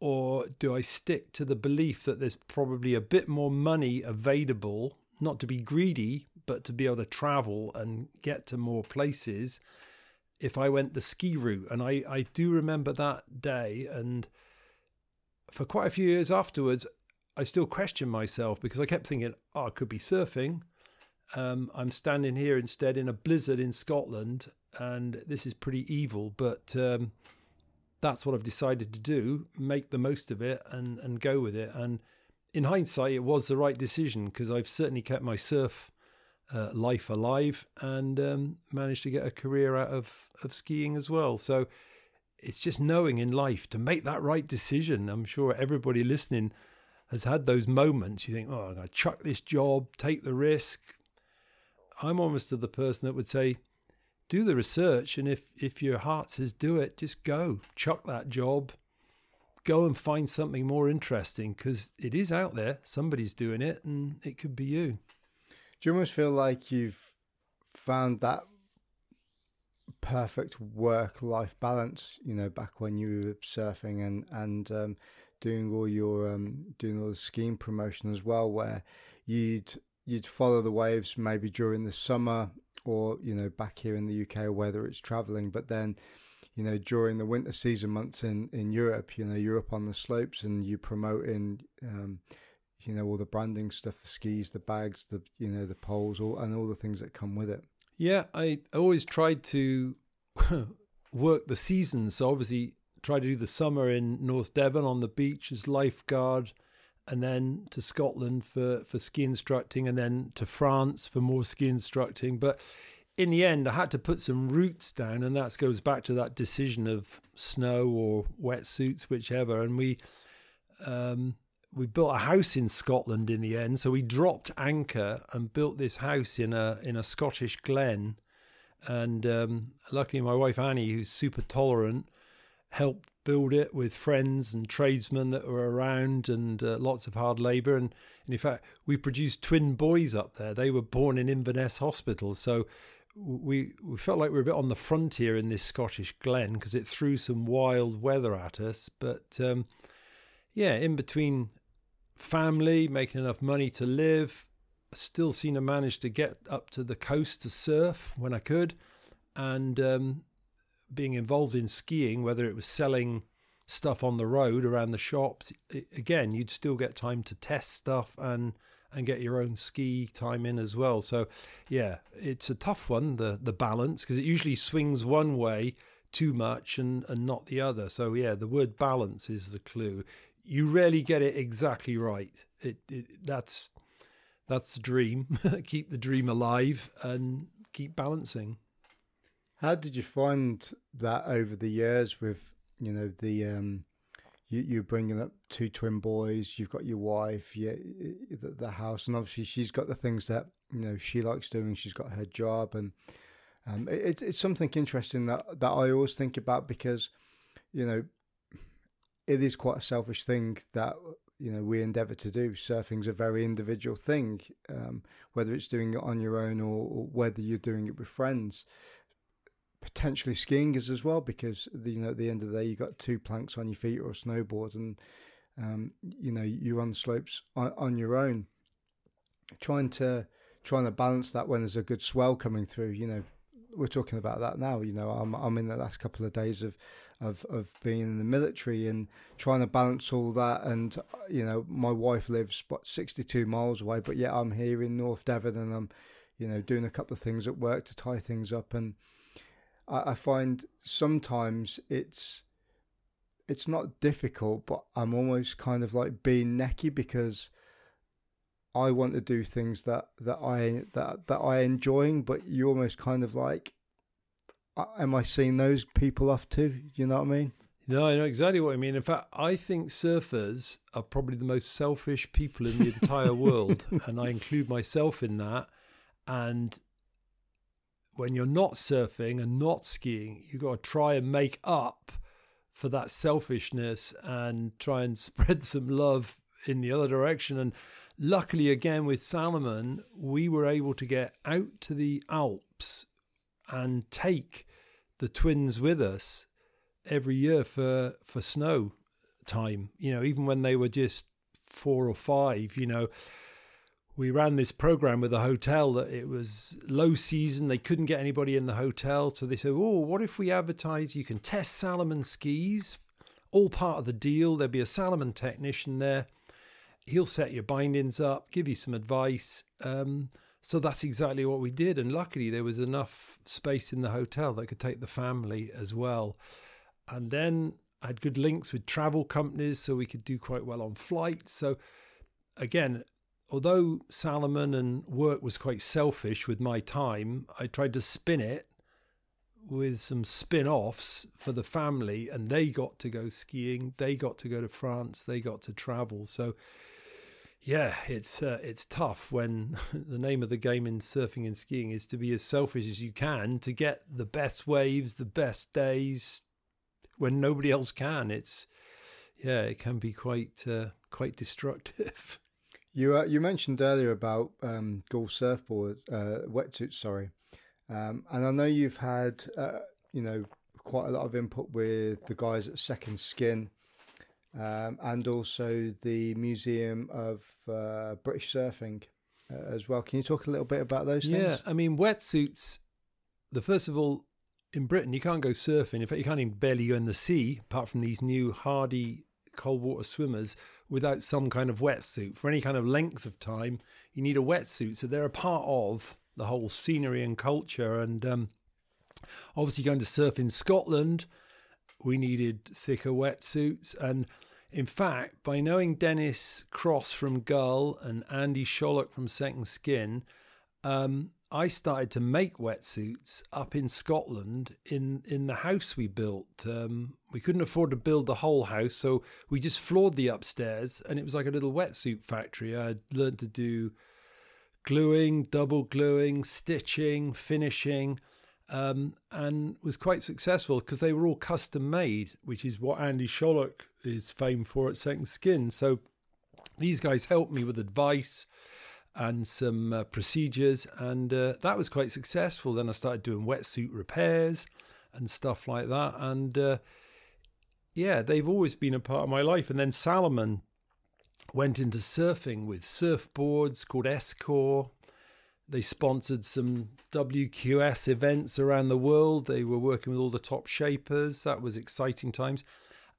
Or do I stick to the belief that there's probably a bit more money available, not to be greedy, but to be able to travel and get to more places if I went the ski route? And I, I do remember that day. And for quite a few years afterwards, I still questioned myself because I kept thinking, oh, I could be surfing. Um, I'm standing here instead in a blizzard in Scotland and this is pretty evil, but um, that's what I've decided to do: make the most of it and and go with it. And in hindsight, it was the right decision because I've certainly kept my surf uh, life alive and um, managed to get a career out of of skiing as well. So it's just knowing in life to make that right decision. I'm sure everybody listening has had those moments. You think, oh, I'm going to chuck this job, take the risk. I'm almost the person that would say, do the research, and if if your heart says do it, just go, chuck that job, go and find something more interesting because it is out there. Somebody's doing it, and it could be you. Do you almost feel like you've found that perfect work life balance? You know, back when you were surfing and and um, doing all your um, doing all the skiing promotion as well, where you'd you'd follow the waves maybe during the summer or you know back here in the UK or whether it's traveling, but then you know during the winter season months in in Europe, you know you're up on the slopes and you promoting. Um, you know all the branding stuff, the skis, the bags, the you know the poles, all and all the things that come with it. Yeah, I always tried to [laughs] work the seasons. So obviously, try to do the summer in North Devon on the beach as lifeguard, and then to Scotland for for ski instructing, and then to France for more ski instructing. But in the end, I had to put some roots down, and that goes back to that decision of snow or wetsuits, whichever. And we um, we built a house in Scotland in the end. So we dropped anchor and built this house in a in a Scottish glen. And um, luckily, my wife Annie, who's super tolerant, helped build it with friends and tradesmen that were around and uh, lots of hard labour. And, and in fact, we produced twin boys up there. They were born in Inverness Hospital. So we we felt like we were a bit on the frontier in this Scottish glen because it threw some wild weather at us. But um, yeah, in between family, making enough money to live. Still seem to manage to get up to the coast to surf when I could, and um, being involved in skiing, whether it was selling stuff on the road around the shops, it, again, you'd still get time to test stuff and and get your own ski time in as well. So, yeah, it's a tough one the the balance because it usually swings one way too much and and not the other. So, yeah, the word balance is the clue you rarely get it exactly right. It, it that's that's the dream. [laughs] keep the dream alive and keep balancing. How did you find that over the years with you know the um, you you bringing up two twin boys, you've got your wife, yeah, the, the house, and obviously she's got the things that you know she likes doing. She's got her job, and um, it, it's something interesting that that I always think about because you know it is quite a selfish thing that you know we endeavour to do. Surfing's a very individual thing, um, whether it's doing it on your own or, or, whether you're doing it with friends. Potentially skiing is as well because you know at the end of the day you got two planks on your feet or a snowboard and um, you know you're on the slopes on, on your own. Trying to trying to balance that when there's a good swell coming through. You know we're talking about that now. You know I'm I'm in the last couple of days of of of being in the military and trying to balance all that. And you know, my wife lives sixty two miles away, but yet I'm here in North Devon and I'm, you know, doing a couple of things at work to tie things up. And I, I find sometimes it's it's not difficult, but I'm almost kind of like being necky because. I want to do things that, that I that that I enjoying, but you almost kind of like am I seeing those people off too? You know what I mean? No, I know exactly what I mean. In fact, I think surfers are probably the most selfish people in the entire world, [laughs] and I include myself in that. And when you're not surfing and not skiing, you've got to try and make up for that selfishness and try and [laughs] spread some love in the other direction. And luckily, again, with Salomon, we were able to get out to the Alps and take the twins with us every year for for snow time. You know, even when they were just four or five, you know, we ran this program with a hotel that it was low season. They couldn't get anybody in the hotel. So they said, Oh, what if we advertise you can test Salomon skis? All part of the deal. There'd be a Salomon technician there. He'll set your bindings up, give you some advice. Um, so that's exactly what we did. And luckily, there was enough space in the hotel that could take the family as well. And then I had good links with travel companies, so we could do quite well on flights. So, again, although Salomon and work was quite selfish with my time, I tried to spin it with some spin offs for the family, and they got to go skiing, they got to go to France, they got to travel. So, yeah, it's uh, it's tough when [laughs] the name of the game in surfing and skiing is to be as selfish as you can to get the best waves, the best days when nobody else can. It's yeah, it can be quite uh, quite destructive. [laughs] You uh, you mentioned earlier about um, Gull surfboard uh, wetsuits, sorry, um, and I know you've had uh, you know quite a lot of input with the guys at Second Skin um, and also the Museum of uh, British Surfing uh, as well. Can you talk a little bit about those things? Yeah, I mean, wetsuits, the first of all, in Britain, you can't go surfing. In fact, you can't even barely go in the sea, apart from these new hardy cold water swimmers, without some kind of wetsuit. For any kind of length of time, you need a wetsuit. So they're a part of the whole scenery and culture. And um, obviously, going to surf in Scotland, we needed thicker wetsuits. And in fact, by knowing Dennis Cross from Gull and Andy Shollock from Second Skin, um, I started to make wetsuits up in Scotland in, in the house we built. Um, we couldn't afford to build the whole house, so we just floored the upstairs, and it was like a little wetsuit factory. I learned to do gluing, double gluing, stitching, finishing um, and was quite successful because they were all custom made, which is what Andy Shollock is famed for at Second Skin. So these guys helped me with advice and some uh, procedures, and uh, that was quite successful. Then I started doing wetsuit repairs and stuff like that, and uh, yeah, they've always been a part of my life. And then Salomon went into surfing with surfboards called S-Core they sponsored some WQS events around the world. They were working with all the top shapers. That was exciting times.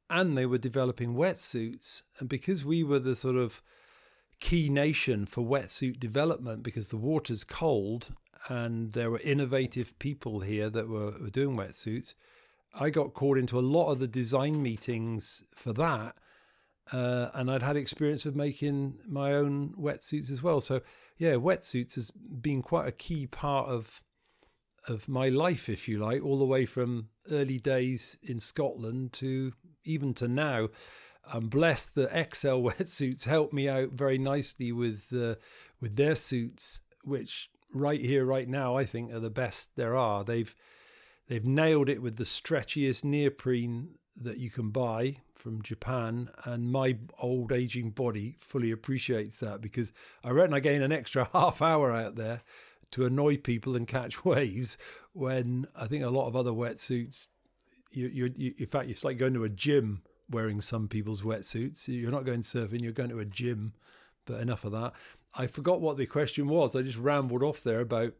And they were developing wetsuits. And because we were the sort of key nation for wetsuit development, because the water's cold and there were innovative people here that were, were doing wetsuits, I got called into a lot of the design meetings for that. Uh, and I'd had experience of making my own wetsuits as well. So yeah, wetsuits has been quite a key part of of my life, if you like, all the way from early days in Scotland to even to now. I'm blessed that Xcel [laughs] wetsuits helped me out very nicely with uh, with their suits, which right here, right now, I think are the best there are. They've they've nailed it with the stretchiest neoprene that you can buy from Japan, and my old aging body fully appreciates that because I reckon I gain an extra [laughs] half hour out there to annoy people and catch [laughs] waves when I think a lot of other wetsuits, you, you, you, in fact, it's like going to a gym wearing some people's wetsuits. You're not going surfing, you're going to a gym. But enough of that. I forgot what the question was. I just rambled off there about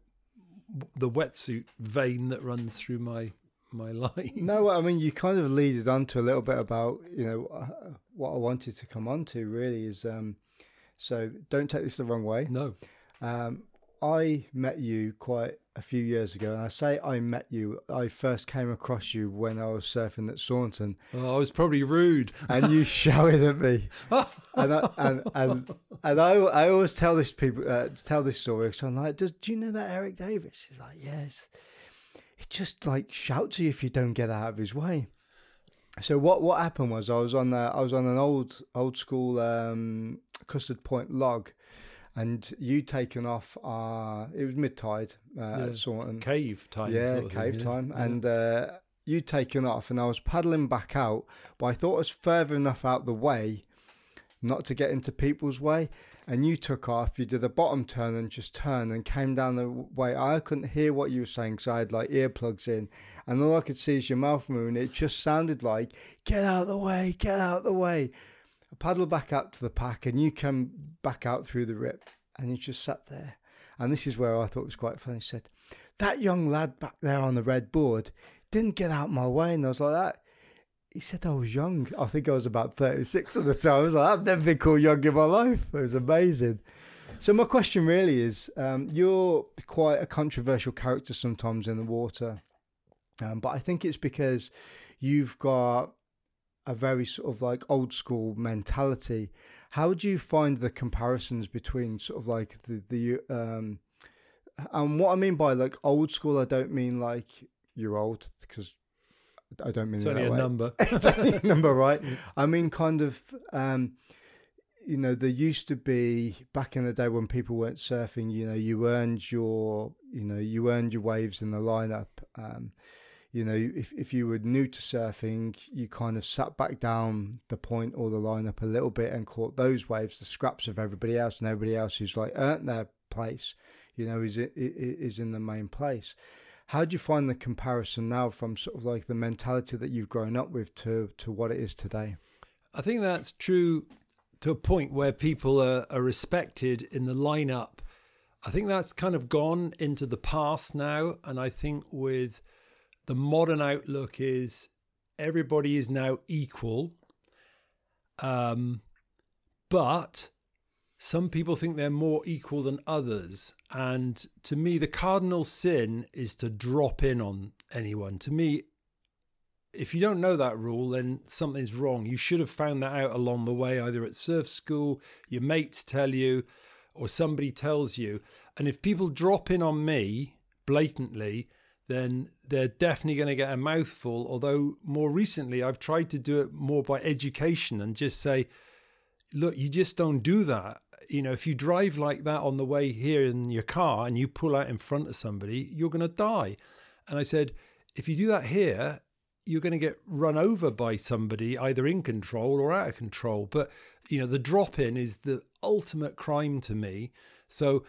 the wetsuit vein that runs through my my [laughs] life. No, I mean you kind of lead it on to a little bit about you know uh, what I wanted to come on to really is um, so don't take this the wrong way. No, um, I met you quite a few years ago, and I say I met you. I first came across you when I was surfing at Saunton. Oh, I was probably rude, and you [laughs] shouted at me. and I, and and and I, I always tell this people uh, tell this story. So I'm like, Does, do you know that Eric Davies? He's like, yes he just like shouts at you if you don't get out of his way. So what what happened was I was on I was on an old old school um, custard point log, and you taken off. Uh, it was mid tide uh, yeah. at Saunton. Cave time. Yeah, sort of cave thing, time, yeah. and. Uh, you taken off and I was paddling back out, but I thought I was further enough out the way not to get into people's way and you took off. You did a bottom turn and just turned and came down the way. I couldn't hear what you were saying because I had like earplugs in, and all I could see is your mouth moving. It just sounded like "Get out of the way! Get out of the way!" I paddled back out to the pack, and you come back out through the rip, and you just sat there. And this is where I thought it was quite funny. He said, "That young lad back there on the red board didn't get out my way," and I was like, "That." he said I was young. I think I was about 36 at the time. I was like, I've never been called young in my life. It was amazing. So my question really is, um, you're quite a controversial character sometimes in the water, um, but I think it's because you've got a very sort of like old school mentality. How do you find the comparisons between sort of like the the um, and what I mean by like old school, I don't mean like you're old because I don't mean it's only a way. number. [laughs] it's only a number, [laughs] right? I mean, kind of. Um, you know, there used to be back in the day when people weren't surfing. You know, you earned your, you know, you earned your waves in the lineup. Um, you know, if if you were new to surfing, you kind of sat back down the point or the lineup a little bit and caught those waves, the scraps of everybody else, and everybody else who's like earned their place. You know, is it is in the main place. How do you find the comparison now from sort of like the mentality that you've grown up with to to what it is today? I think that's true to a point where people are, are respected in the lineup. I think that's kind of gone into the past now. And I think with the modern outlook is everybody is now equal. Um, but some people think they're more equal than others. And to me, the cardinal sin is to drop in on anyone. To me, if you don't know that rule, then something's wrong. You should have found that out along the way, either at surf school, your mates tell you, or somebody tells you. And if people drop in on me blatantly, then they're definitely going to get a mouthful. Although more recently, I've tried to do it more by education and just say, look, you just don't do that. You know, if you drive like that on the way here in your car and you pull out in front of somebody, you're going to die. And I said, if you do that here, you're going to get run over by somebody either in control or out of control. But you know, the drop in is the ultimate crime to me. So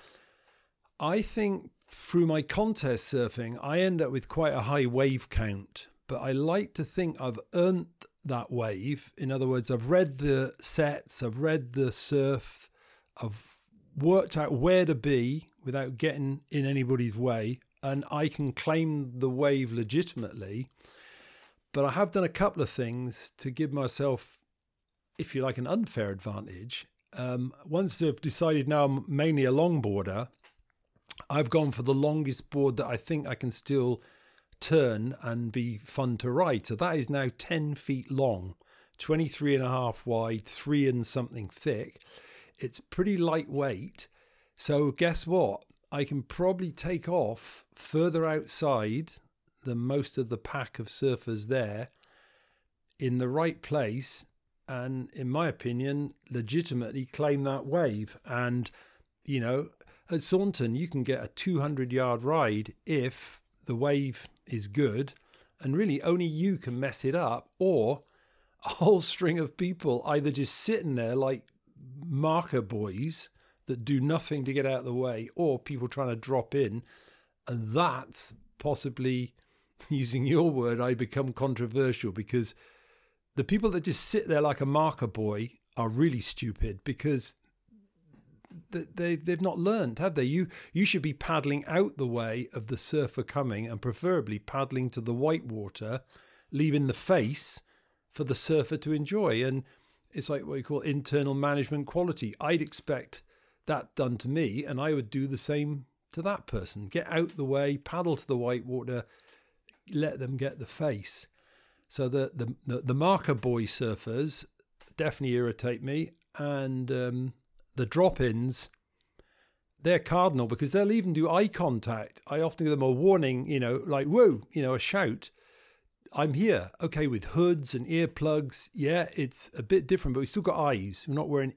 I think through my contest surfing, I end up with quite a high wave count. But I like to think I've earned that wave. In other words, I've read the sets, I've read the surf, I've worked out where to be without getting in anybody's way, and I can claim the wave legitimately. But I have done a couple of things to give myself, if you like, an unfair advantage. Um, once I've decided now I'm mainly a longboarder, I've gone for the longest board that I think I can still turn and be fun to ride. So that is now 10 feet long, 23 and a half wide, three and something thick. It's pretty lightweight. So guess what? I can probably take off further outside than most of the pack of surfers there in the right place and in my opinion legitimately claim that wave and you know at Saunton you can get a 200 yard ride if the wave is good and really only you can mess it up or a whole string of people either just sitting there like marker boys that do nothing to get out of the way or people trying to drop in and that's possibly [laughs] using your word, I become controversial because the people that just sit there like a marker boy are really stupid because they they've not learned, have they? You you should be paddling out the way of the surfer coming, and preferably paddling to the white water, leaving the face for the surfer to enjoy. And it's like what you call internal management quality. I'd expect that done to me, and I would do the same to that person. Get out the way, paddle to the white water, let them get the face. So the the the, marker boy surfers definitely irritate me, and um, the drop-ins they're cardinal because they'll even do eye contact. I often give them a warning, you know, like whoa, you know, a shout. I'm here. Okay, with hoods and earplugs. Yeah, it's a bit different, but we still got eyes. We're not wearing,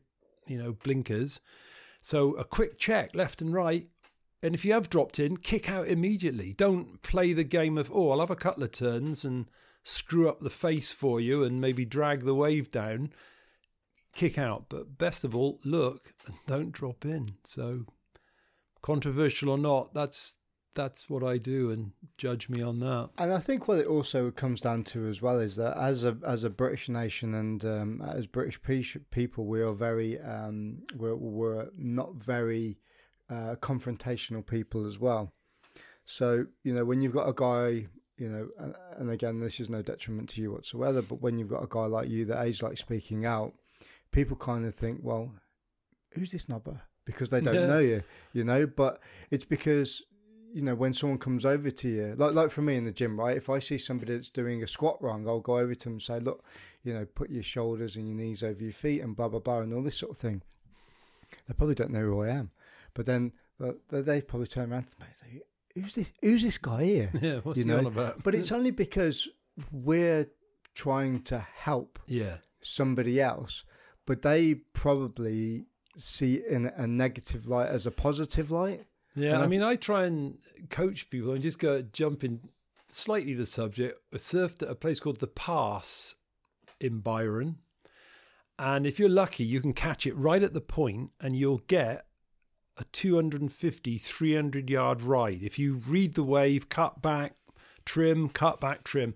you know, blinkers. So a quick check left and right. And if you have dropped in, kick out immediately. Don't play the game of, oh, I'll have a couple of turns and screw up the face for you and maybe drag the wave down. Kick out. But best of all, look and don't drop in. So, controversial or not, that's that's what I do, and judge me on that. And I think what it also comes down to as well is that as a as a British nation and um, as British people, we are very um, we're, we're not very uh, confrontational people as well. So, you know, when you've got a guy, you know, and, and, again, this is no detriment to you whatsoever, but when you've got a guy like you that is like speaking out, people kind of think, well, who's this knobber? Because they don't yeah. know you, you know, but it's because, you know, when someone comes over to you, like, like for me in the gym, right? If I see somebody that's doing a squat wrong, I'll go over to them and say, look, you know, put your shoulders and your knees over your feet and blah, blah, blah, and all this sort of thing. They probably don't know who I am. But then they probably turn around to me and say, "Who's this? Who's this guy here?" [laughs] Yeah, what's you he know? on about? but it's [laughs] only because we're trying to help yeah somebody else. But they probably see in a negative light as a positive light. Yeah, I I- mean, I try and coach people and just go jump in slightly the subject. I surfed at a place called the Pass in Byron, and if you're lucky, you can catch it right at the point, and you'll get a 250, 300 yard ride if you read the wave, cut back, trim, cut back, trim.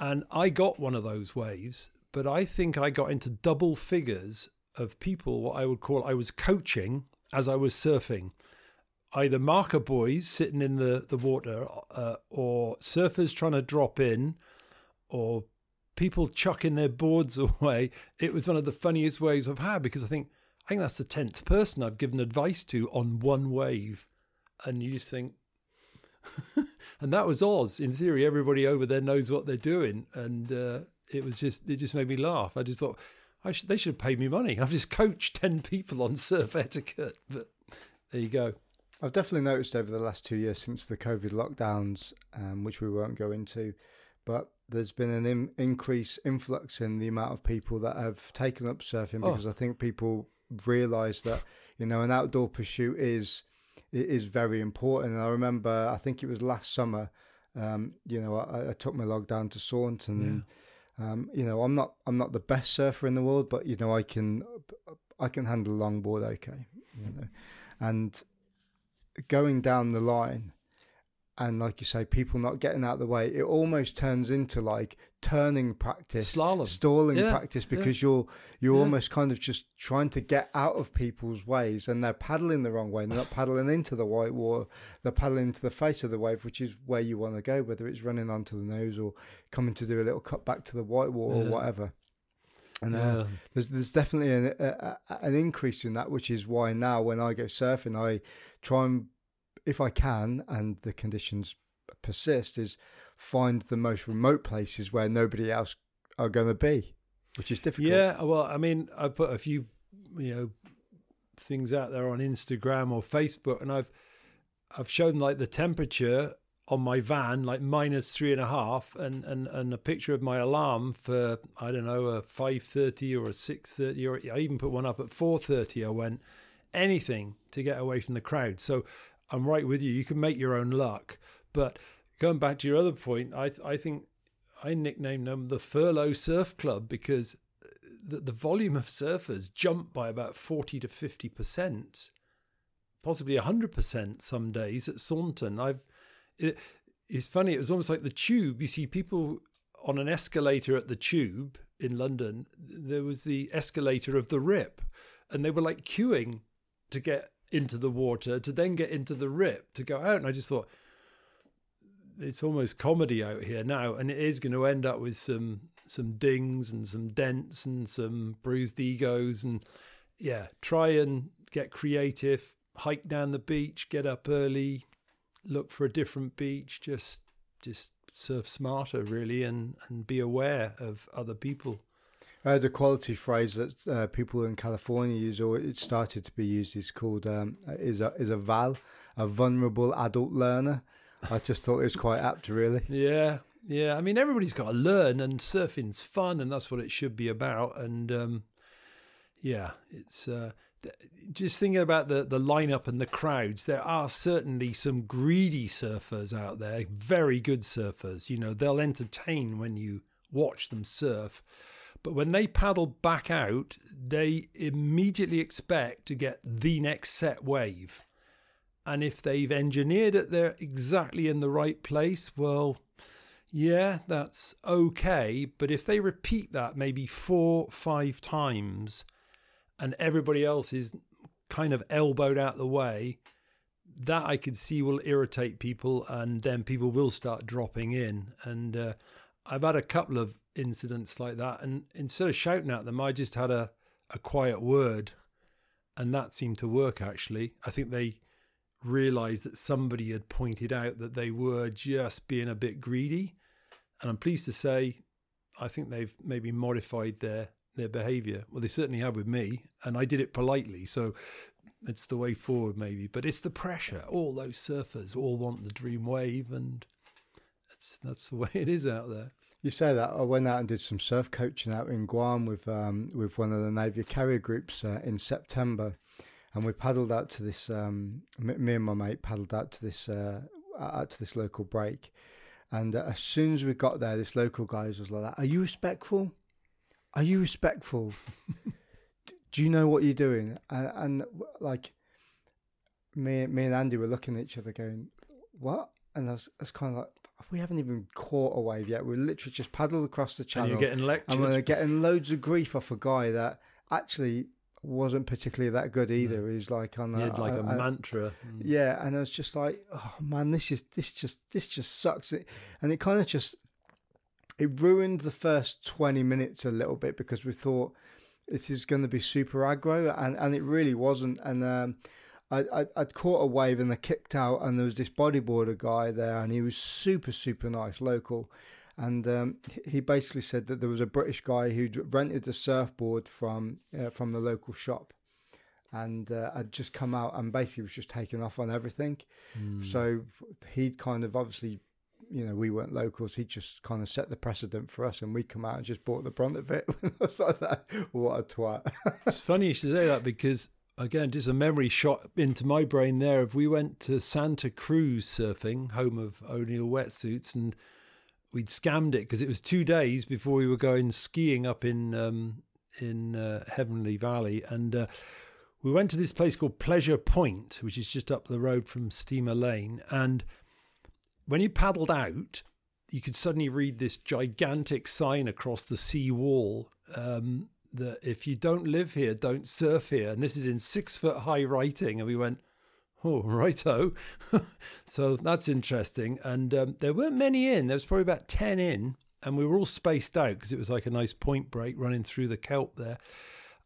And I got one of those waves, but I think I got into double figures of people, what I would call I was coaching as I was surfing. Either marker boys sitting in the the water uh, or surfers trying to drop in or people chucking their boards [laughs] away. It was one of the funniest waves i've had because i think i think that's the 10th person i've given advice to on one wave. And you just think [laughs] and that was oz. In theory everybody over there knows what they're doing. And uh, it was just it just made me laugh i just thought I should, they should have paid me money. I've just coached 10 people on surf etiquette. But there you go. I've definitely noticed over the last two years since the COVID lockdowns, um, which we won't go into, but there's been an in- increase, influx in the amount of people that have taken up surfing Oh. because I think people realise that you know an outdoor pursuit is it is very important. And I remember, I think it was last summer, um, you know, I, I took my log down to Saunton, and um, you know, I'm not I'm not the best surfer in the world, but you know, I can I can handle a longboard okay, you know, and going down the line and like you say people not getting out of the way it almost turns into like turning practice Slalom. stalling Yeah, practice yeah. because you're you're Yeah. almost kind of just trying to get out of people's ways and they're paddling the wrong way they're not paddling into the white water they're paddling into the face of the wave which is where you want to go whether it's running onto the nose or coming to do a little cut back to the white water Yeah. or whatever and uh, there's there's definitely an a, a, an increase in that, which is why now when I go surfing, I try and, if I can, and the conditions persist, is find the most remote places where nobody else are going to be, which is difficult. Yeah, well, I mean, I put a few, you know, things out there on Instagram or Facebook, and I've I've shown like the temperature on my van, like minus three and a half, and and and a picture of my alarm for I don't know a five thirty or a six thirty, or I even put one up at four thirty. I went anything to get away from the crowd. So I'm right with you. You can make your own luck, but going back to your other point, I I think I nicknamed them the Furlough Surf Club because the, the volume of surfers jumped by about 40 to 50%, possibly 100% some days at Saunton. I've it, it's funny, it was almost like the tube. You see people on an escalator at the tube in London, there was the escalator of the rip, and they were like queuing to get into the water to then get into the rip to go out. And I just thought, it's almost comedy out here now, and it is going to end up with some some dings and some dents and some bruised egos, and yeah, try and get creative, hike down the beach, get up early, look for a different beach, just just surf smarter really, and and be aware of other people. Heard a quality phrase that uh, people in California use, or it started to be used, is called um, is a is a val, a vulnerable adult learner. I just thought it was quite apt, really. [laughs] Yeah, yeah. I mean, everybody's got to learn, and surfing's fun, and that's what it should be about. And um, yeah, it's uh, just thinking about the the lineup and the crowds. There are certainly some greedy surfers out there, very good surfers. You know, they'll entertain when you watch them surf. But when they paddle back out, they immediately expect to get the next set wave. And if they've engineered it they're exactly in the right place, well, yeah, that's okay. But if they repeat that maybe four, five times, and everybody else is kind of elbowed out the way, that I could see will irritate people, and then people will start dropping in. And uh, I've had a couple of incidents like that, and instead of shouting at them, I just had a, a quiet word, and that seemed to work actually. I think they realized that somebody had pointed out that they were just being a bit greedy. And I'm pleased to say, I think they've maybe modified their their behavior. Well, they certainly have with me, and I did it politely. So it's the way forward, maybe. But it's the pressure. All those surfers all want the dream wave, and that's that's the [laughs] way it is out there. You say that I went out and did some surf coaching out in Guam with um, with one of the Navy carrier groups uh, in September, and we paddled out to this. Um, me and my mate paddled out to this uh, out to this local break, and uh, as soon as we got there, this local guy was like, "Are you respectful? Are you respectful? [laughs] Do you know what you're doing?" And, and like me, me and Andy were looking at each other, going, "What?" And I was, I was kind of like, we haven't even caught a wave yet. We're literally just paddled across the channel. And you're getting lectured. And we're getting loads of grief off a guy that actually wasn't particularly that good either. No. He's like on a, like a, a, mantra. Mm. Yeah, and I was just like, oh man, this is this just this just sucks. It, and it kind of just it ruined the first twenty minutes a little bit because we thought this is going to be super aggro, and and it really wasn't. And um, I, I I'd caught a wave and I kicked out, and there was this bodyboarder guy there, and he was super super nice, local, and um, he basically said that there was a British guy who'd rented a surfboard from uh, from the local shop, and uh, had just come out and basically was just taking off on everything. Mm. So he'd kind of obviously you know, we weren't locals. He just kind of set the precedent for us, and we'd come out and just bought the brunt of [laughs] it. I was like that. What a twat! it's funny you should say that because again, just a memory shot into my brain there. If we went to Santa Cruz surfing, home of O'Neill wetsuits, and we'd scammed it because it was two days before we were going skiing up in um, in uh, Heavenly Valley, and uh, we went to this place called Pleasure Point, which is just up the road from Steamer Lane, and when you paddled out, you could suddenly read this gigantic sign across the sea wall. Um, that if you don't live here, don't surf here. And this is in six foot high writing. And we went, oh, righto. [laughs] so that's interesting. And um, there weren't many in. There was probably about 10 in. And we were all spaced out because it was like a nice point break running through the kelp there.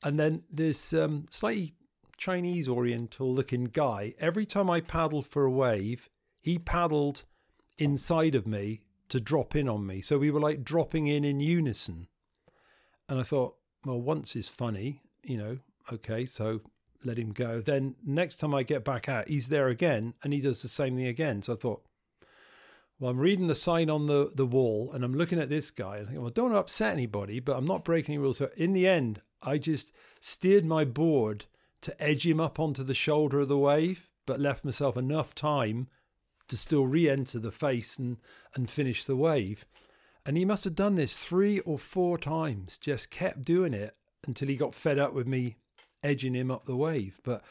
And then this um, slightly Chinese oriental looking guy, every time I paddled for a wave, he paddled inside of me to drop in on me. So we were like dropping in in unison. And I thought, well, once is funny, you know, okay, so let him go. Then next time I get back out, he's there again and he does the same thing again. So I thought, well, I'm reading the sign on the, the wall and I'm looking at this guy. I think, well, don't upset anybody, but I'm not breaking any rules. So in the end, I just steered my board to edge him up onto the shoulder of the wave, but left myself enough time to still re enter the face and, and finish the wave. And he must have done this three or four times, just kept doing it until he got fed up with me edging him up the wave. But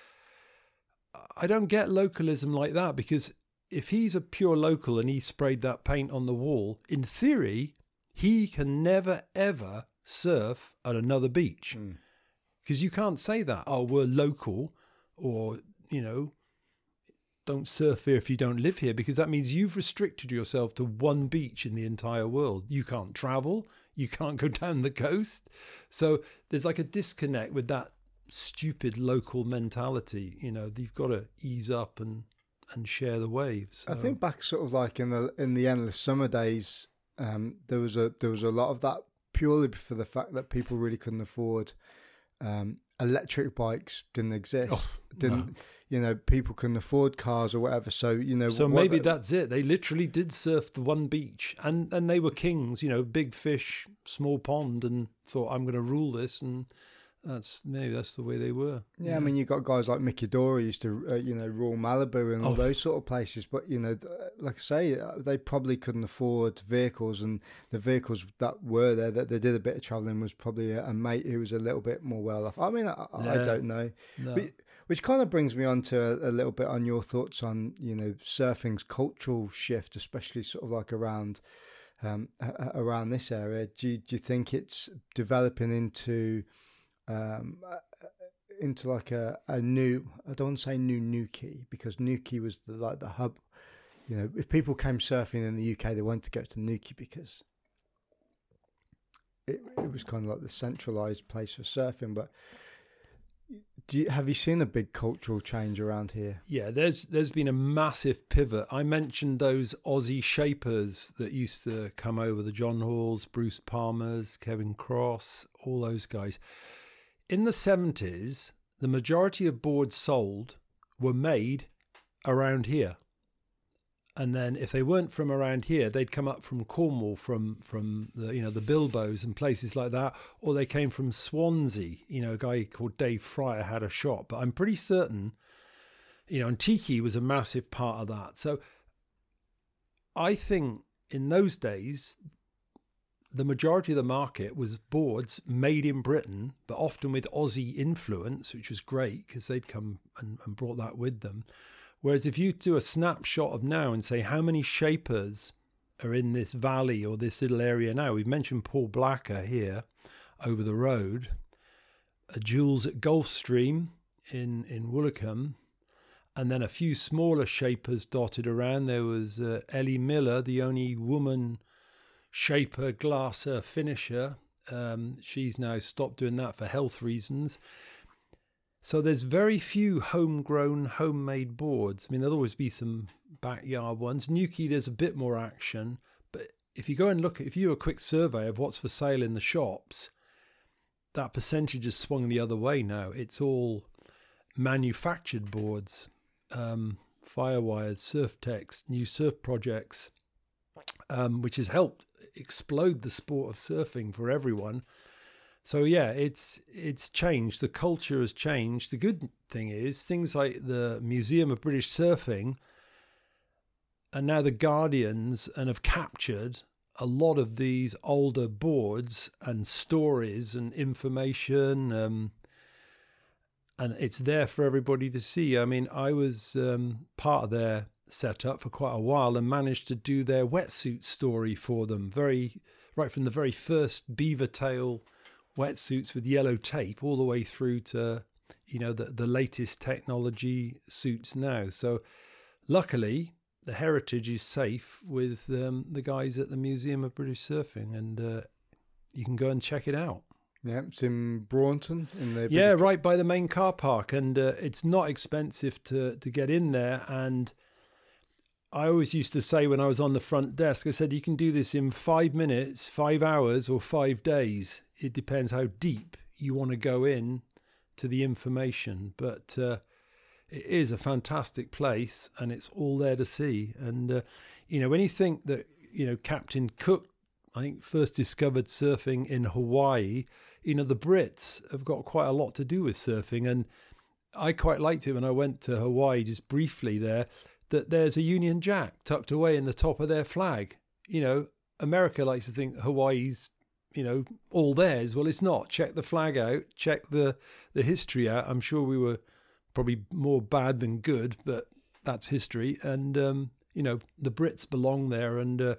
I don't get localism like that because if he's a pure local and he sprayed that paint on the wall, in theory, he can never ever surf at another beach. Because mm. you can't say that, oh, we're local or, you know, don't surf here if you don't live here because that means you've restricted yourself to one beach in the entire world. You can't travel, you can't go [laughs] down the coast. So there's like a disconnect with that stupid local mentality. You know, you've got to ease up and and share the waves. So. I think back sort of like in the in the endless summer days, um, there was a there was a lot of that purely for the fact that people really couldn't afford um, electric bikes didn't exist. Oh, didn't no. You know? People couldn't afford cars or whatever. So you know. So maybe that's it. They literally did surf the one beach, and and they were kings. You know, big fish, small pond, and thought I'm going to rule this and that's maybe that's the way they were. Yeah, yeah. I mean, you got guys like Mickey Dora used to, uh, you know, rule Malibu and all oh. those sort of places. But you know, like I say, uh, they probably couldn't afford vehicles, and the vehicles that were there that they did a bit of traveling was probably a, a mate who was a little bit more well off. I mean, I, yeah. I don't know. No. But, which kind of brings me on to a, a, little bit on your thoughts on you know surfing's cultural shift, especially sort of like around um, around this area. Do you, do you think it's developing into um, into like a, a new I don't want to say new Newquay because Newquay was the like the hub. You know, if people came surfing in the UK, they wanted to go to Newquay because it it was kind of like the centralized place for surfing. But you, have you seen a big cultural change around here? Yeah, there's there's been a massive pivot. I mentioned those Aussie shapers that used to come over, the John Halls, Bruce Palmers, Kevin Cross, all those guys in the 70s, the majority of boards sold were made around here. And then if they weren't from around here, they'd come up from Cornwall, from from the you know the Bilbos and places like that, or they came from Swansea. You know, a guy called Dave Fryer had a shop, but I'm pretty certain, you know, and tiki was a massive part of that. So I think in those days, the majority of the market was boards made in Britain, but often with Aussie influence, which was great because they'd come and, and brought that with them. Whereas if you do a snapshot of now and say how many shapers are in this valley or this little area now, we've mentioned Paul Blacker here over the road, Jules at Gulfstream in in Woolacombe, and then a few smaller shapers dotted around. There was uh, Ellie Miller, the only woman shaper, glasser, finisher. Um, she's now stopped doing that for health reasons. So there's very few homegrown, homemade boards. I mean, there'll always be some backyard ones. Newquay, there's a bit more action, but if you go and look, if you do a quick survey of what's for sale in the shops, that percentage has swung the other way now. It's all manufactured boards, um, Firewires, Surftechs, new surf projects, um, which has helped explode the sport of surfing for everyone. So yeah, it's it's changed. The culture has changed. The good thing is things like the Museum of British Surfing and now the Guardians and have captured a lot of these older boards and stories and information. Um, and it's there for everybody to see. I mean, I was um, part of their setup for quite a while and managed to do their wetsuit story for them, very right from the very first beaver tail wetsuits with yellow tape all the way through to you know the the latest technology suits now. So luckily the heritage is safe with um, the guys at the Museum of British Surfing, and uh, you can go and check it out. Yeah, it's in Braunton. In the yeah, right by the main car park, and uh, it's not expensive to to get in there. And I always used to say when I was on the front desk, I said you can do this in five minutes, five hours, or five days it depends how deep you want to go in to the information. But uh, it is a fantastic place, and it's all there to see. And uh, you know, when you think that you know Captain Cook, I think first discovered surfing in Hawaii. You know, the Brits have got quite a lot to do with surfing, and I quite liked it when I went to Hawaii just briefly there. That there's a Union Jack tucked away in the top of their flag. You know, America likes to think Hawaii's you know all theirs. Well it's not. Check the flag out. Check the the history out. I'm sure we were probably more bad than good but that's history. And um, you know the brits belong there. And uh,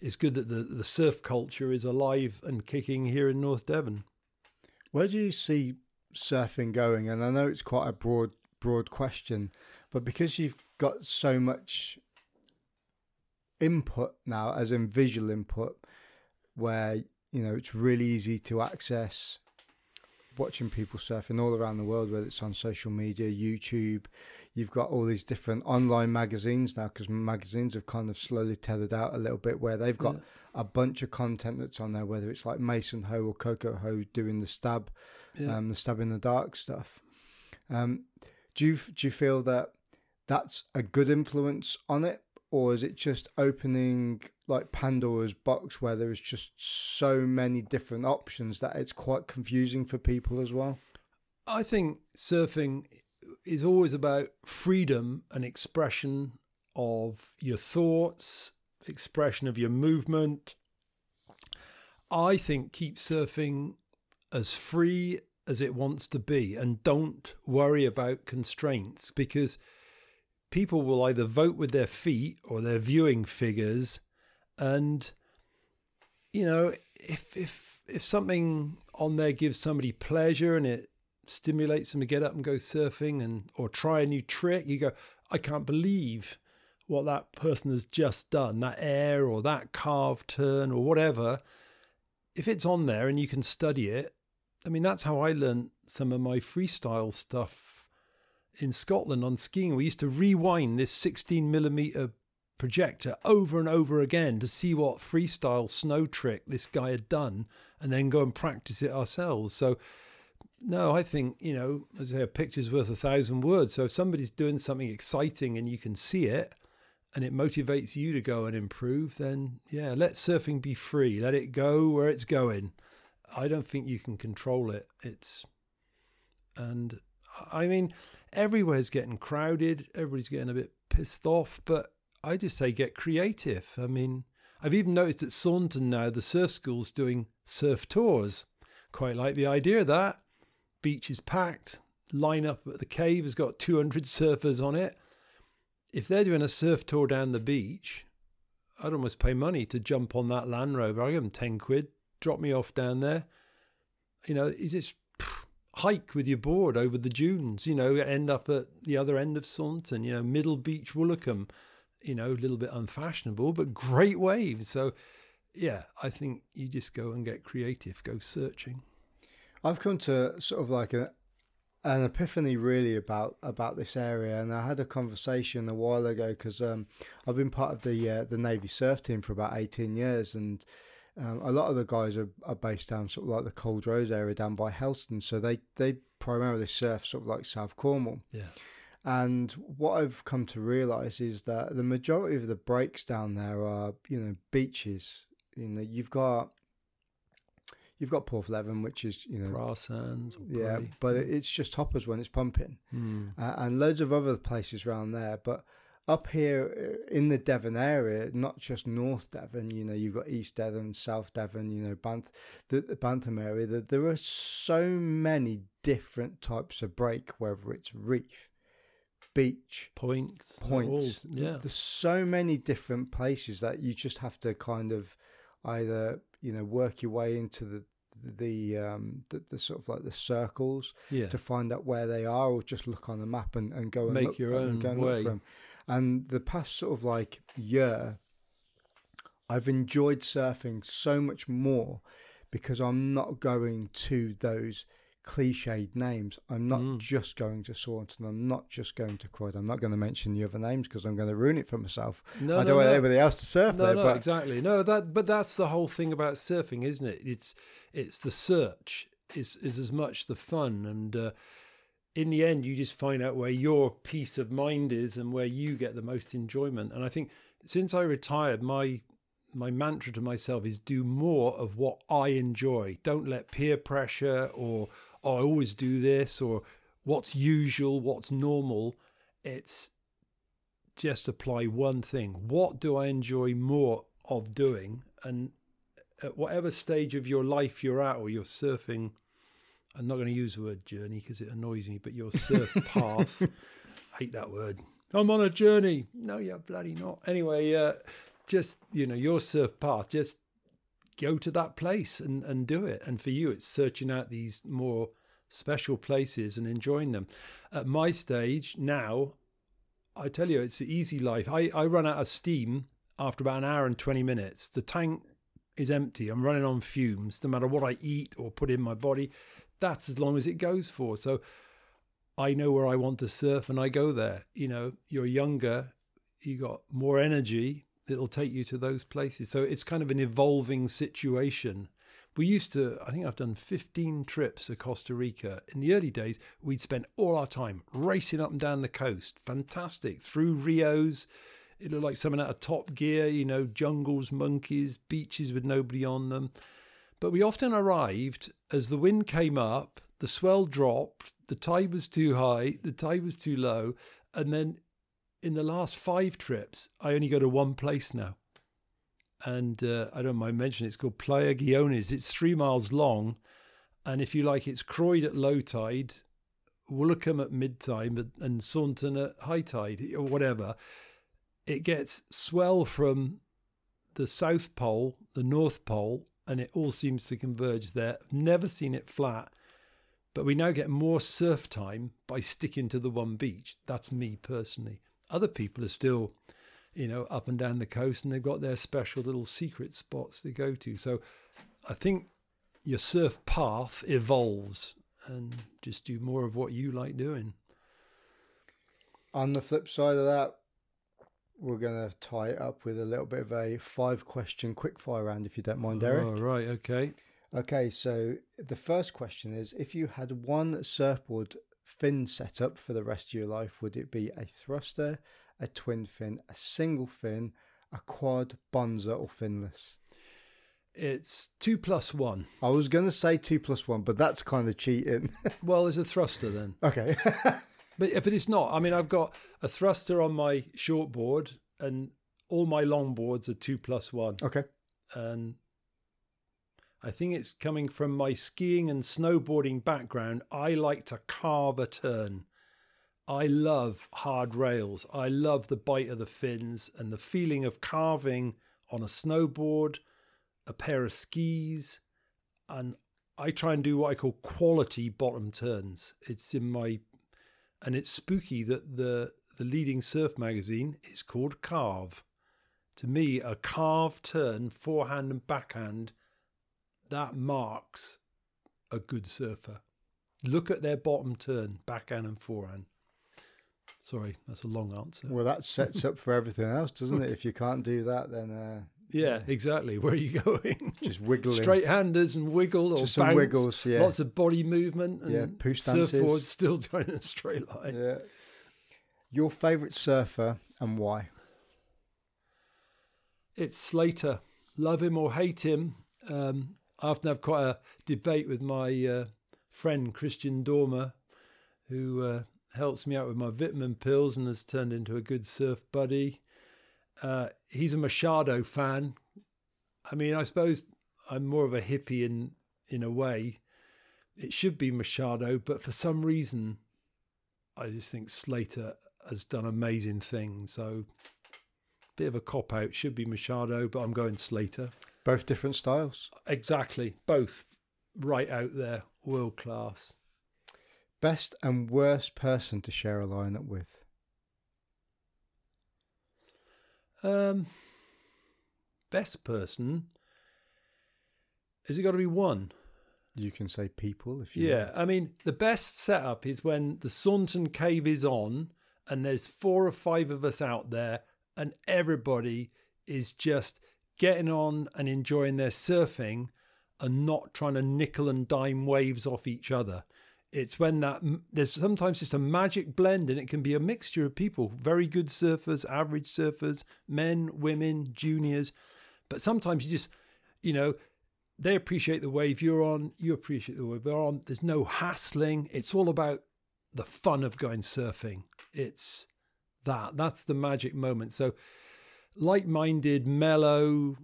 it's good that the the surf culture is alive and kicking here in north devon. Where do you see surfing going? And i know it's quite a broad broad question but because you've got so much input now as in visual input where you know, it's really easy to access watching people surfing all around the world, whether it's on social media, YouTube. You've got all these different online magazines now because magazines have kind of slowly tethered out a little bit where they've got yeah. a bunch of content that's on there, whether it's like Mason Ho or Coco Ho doing the stab, yeah. um, the stab in the dark stuff. Um, do you do you feel that that's a good influence on it, or is it just opening like Pandora's box where there is just so many different options that it's quite confusing for people as well? I think surfing is always about freedom and expression of your thoughts, expression of your movement. I think keep surfing as free as it wants to be and don't worry about constraints because people will either vote with their feet or their viewing figures and you know if if if something on there gives somebody pleasure and it stimulates them to get up and go surfing and or try a new trick you go i can't believe what that person has just done that air or that carve turn or whatever. If it's on there and you can study it i mean that's how i learned some of my freestyle stuff in scotland on skiing we used to rewind this 16 millimeter projector over and over again to see what freestyle snow trick this guy had done and then go and practice it ourselves. So, no, I think, you know, as I say, a picture's worth a thousand words. So if somebody's doing something exciting and you can see it, and it motivates you to go and improve, then yeah, let surfing be free. Let it go where it's going. I don't think you can control it. It's and I mean everywhere's getting crowded. Everybody's getting a bit pissed off, but I just say get creative. I mean, I've even noticed at Saunton now the surf school's doing surf tours. Quite like the idea of that. Beach is packed. Line up at the cave has got 200 surfers on it. If they're doing a surf tour down the beach, I'd almost pay money to jump on that Land Rover. I give them 10 quid, drop me off down there. You know, you just hike with your board over the dunes, you know, end up at the other end of Saunton, you know, Middle Beach, Woolacombe, you know, a little bit unfashionable, but great waves. So, yeah, I think you just go and get creative, go searching. I've come to sort of like a, an epiphany really about about this area, and I had a conversation a while ago because um, I've been part of the uh, the Navy surf team for about eighteen years, and um, a lot of the guys are, are based down sort of like the Culdrose area down by Helston, so they they primarily surf sort of like South Cornwall. Yeah. And what I've come to realise is that the majority of the breaks down there are, you know, beaches. You know, you've got you've got Porthleven, which is you know Brass hands. yeah, but it's just hoppers when it's pumping, mm. uh, and loads of other places around there. But up here uh, in the Devon area, not just North Devon, you know, you've got East Devon, South Devon, you know, Banth, the, the Bantham area. The, there are so many different types of break, whether it's reef, beach, points, points. Yeah, there's so many different places that you just have to kind of either you know work your way into the the um the, the sort of like the circles yeah. to find out where they are or just look on the map and, and go and make look, your own and go and way. Look for them. And the past sort of like year, I've enjoyed surfing so much more because I'm not going to those cliched names. I'm not Mm. just going to Saunton. I'm not just going to Croyde. I'm not going to mention the other names because I'm going to ruin it for myself. No, I no, don't want no. anybody else to surf No, there. no, but exactly. No, that but that's the whole thing about surfing, isn't it? It's it's the search is is as much the fun, and uh, in the end, you just find out where your peace of mind is and where you get the most enjoyment. And I think since I retired, my my mantra to myself is do more of what I enjoy. Don't let peer pressure or oh, I always do this or what's usual, what's normal. It's just apply one thing. What do I enjoy more of doing? And at whatever stage of your life you're at, or you're surfing, I'm not going to use the word journey because it annoys me, but your surf [laughs] path. I hate that word. I'm on a journey. No, you're bloody not. Anyway, uh, just you know your surf path. Just go to that place and and do it. And for you, it's searching out these more special places and enjoying them. At my stage now, I tell you, it's the easy life. I, I run out of steam after about an hour and 20 minutes. The tank is empty. I'm running on fumes. No matter what I eat or put in my body, that's as long as it goes for. So I know where I want to surf and I go there. You know, you're younger, you got more energy, it'll take you to those places. So it's kind of an evolving situation. We used to, I think I've done 15 trips to Costa Rica. In the early days, we'd spend all our time racing up and down the coast. Fantastic. Through Rios. It looked like something out of Top Gear, you know, jungles, monkeys, beaches with nobody on them. But we often arrived as the wind came up, the swell dropped, the tide was too high, the tide was too low. And then in the last five trips, I only go to one place now and uh, I don't mind mentioning it's called Playa Guiones. It's three miles long, and if you like, it's Croyde at low tide, Woolacombe at mid tide, and Saunton at high tide, or whatever. It gets swell from the South Pole, the North Pole, and it all seems to converge there. Never seen it flat, but we now get more surf time by sticking to the one beach. That's me personally. Other people are still you know, up and down the coast, and they've got their special little secret spots to go to. So I think your surf path evolves and just do more of what you like doing. on the flip side of that, we're going to tie it up with a little bit of a five question quickfire round, if you don't mind, Eric. Oh, right, okay. Okay, so the first question is if you had one surfboard fin setup for the rest of your life, would it be a thruster, a twin fin, a single fin, a quad, bonzer, or finless? It's two plus one. I was going to say two plus one, but that's kind of cheating. [laughs] Well, there's a thruster then. okay. [laughs] But but it's not. I mean, I've got a thruster on my short board, and all my long boards are two plus one. okay. And I think it's coming from my skiing and snowboarding background. I like to carve a turn. I love hard rails. I love the bite of the fins and the feeling of carving on a snowboard, a pair of skis, and I try and do what I call quality bottom turns. It's in my and it's spooky that the the leading surf magazine is called Carve. To me, a carve turn, forehand and backhand, that marks a good surfer. Look at their bottom turn, backhand and forehand. Sorry, that's a long answer. Well, that sets up for everything else, doesn't it? If you can't do that, then uh, yeah, exactly. [laughs] Where are you going? just wiggling. Straight handers and wiggle or Just some bounce. wiggles, yeah. Lots of body movement and Yeah, poo stances. surfboards still [laughs] going in a straight line. Yeah. Your favourite surfer and why? It's Slater. Love him or hate him. Um, I often have quite a debate with my uh, friend Christian Dormer, who uh, helps me out with my vitamin pills and has turned into a good surf buddy. Uh, he's a Machado fan. I mean, I suppose I'm more of a hippie in in a way. It should be Machado, but for some reason, I just think Slater has done amazing things. So bit of a cop out. Should be Machado, but I'm going Slater. Both different styles. Exactly. Both right out there. World class. Best and worst person to share a lineup with. Um, best person. Has it got to be one? You can say people if you Yeah. I mean, the best setup is when the Saunton Cave is on and there's four or five of us out there and everybody is just getting on and enjoying their surfing and not trying to nickel and dime waves off each other. It's when that there's sometimes just a magic blend and it can be a mixture of people, very good surfers, average surfers, men, women, juniors. But sometimes you just, you know, they appreciate the wave you're on, you appreciate the wave they're on. There's no hassling. It's all about the fun of going surfing. It's that. That's the magic moment. So, like minded, mellow,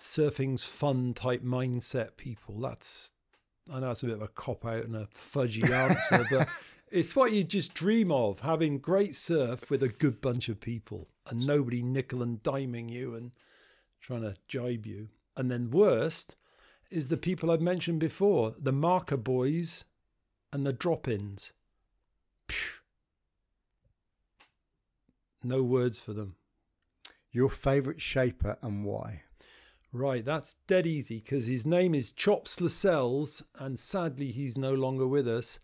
surfing's fun type mindset people. That's, I know it's a bit of a cop out and a fudgy answer, [laughs] but it's what you just dream of having great surf with a good bunch of people and nobody nickel and diming you and trying to jibe you. And then worst is the people I've mentioned before, the marker boys and the drop ins. No words for them. Your favourite shaper and why? Right, that's dead easy because his name is Chops Lascelles, and sadly he's no longer with us.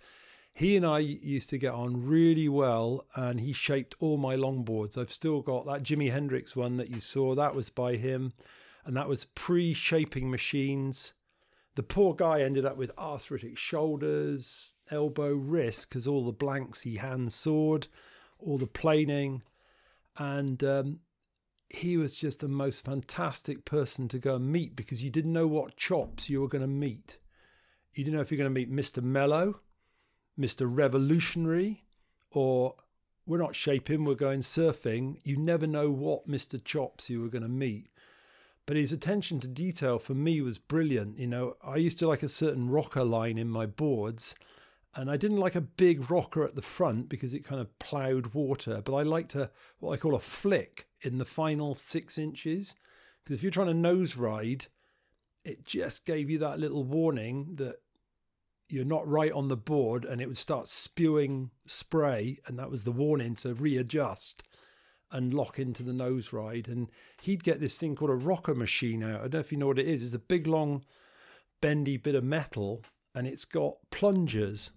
He and I used to get on really well, and he shaped all my longboards. I've still got that Jimi Hendrix one that you saw, that was by him, and that was pre shaping machines. The poor guy ended up with arthritic shoulders, elbow, wrist because all the blanks he hand sawed, all the planing, and um, he was just the most fantastic person to go and meet because you didn't know what chops you were going to meet. You didn't know if you're going to meet Mr. Mellow, Mr. Revolutionary, or we're not shaping, we're going surfing. You never know what Mr. Chops you were going to meet. But his attention to detail for me was brilliant. You know, I used to like a certain rocker line in my boards, and I didn't like a big rocker at the front because it kind of ploughed water, but I liked a what I call a flick in the final six inches. Because if you're trying to nose ride, it just gave you that little warning that you're not right on the board and it would start spewing spray, and that was the warning to readjust and lock into the nose ride. And he'd get this thing called a rocker machine out. I don't know if you know what it is. It's a big, long, bendy bit of metal, and it's got plungers.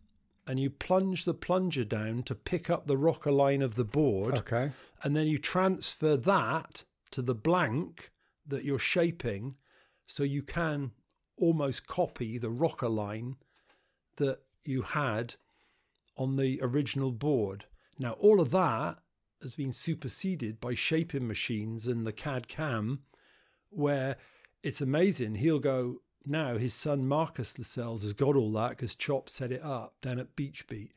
And you plunge the plunger down to pick up the rocker line of the board Okay. and then you transfer that to the blank that you're shaping so you can almost copy the rocker line that you had on the original board. Now, all of that has been superseded by shaping machines and the CAD CAM, where it's amazing. He'll go now. His son Marcus Lascelles has got all that because Chop set it up down at Beach Beat,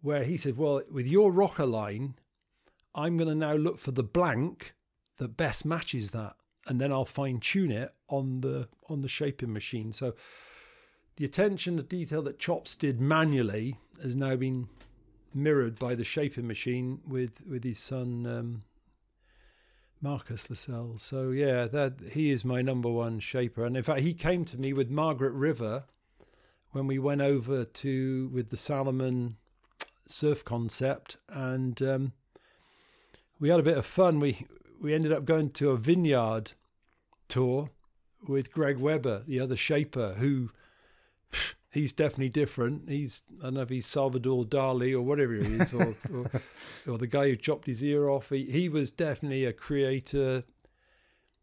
where he said, "Well, with your rocker line, I'm going to now look for the blank that best matches that, and then I'll fine tune it on the on the shaping machine." So the attention to detail that Chops did manually has now been mirrored by the shaping machine with with his son um, Marcus Lascelles. So yeah, that he is my number one shaper, and in fact, he came to me with Margaret River when we went over to with the Salomon surf concept, and um, we had a bit of fun. We we ended up going to a vineyard tour with Greg Webber, the other shaper, who he's definitely different. He's I don't know if he's Salvador Dali or whatever he is, or, [laughs] or, or the guy who chopped his ear off. He he was definitely a creator,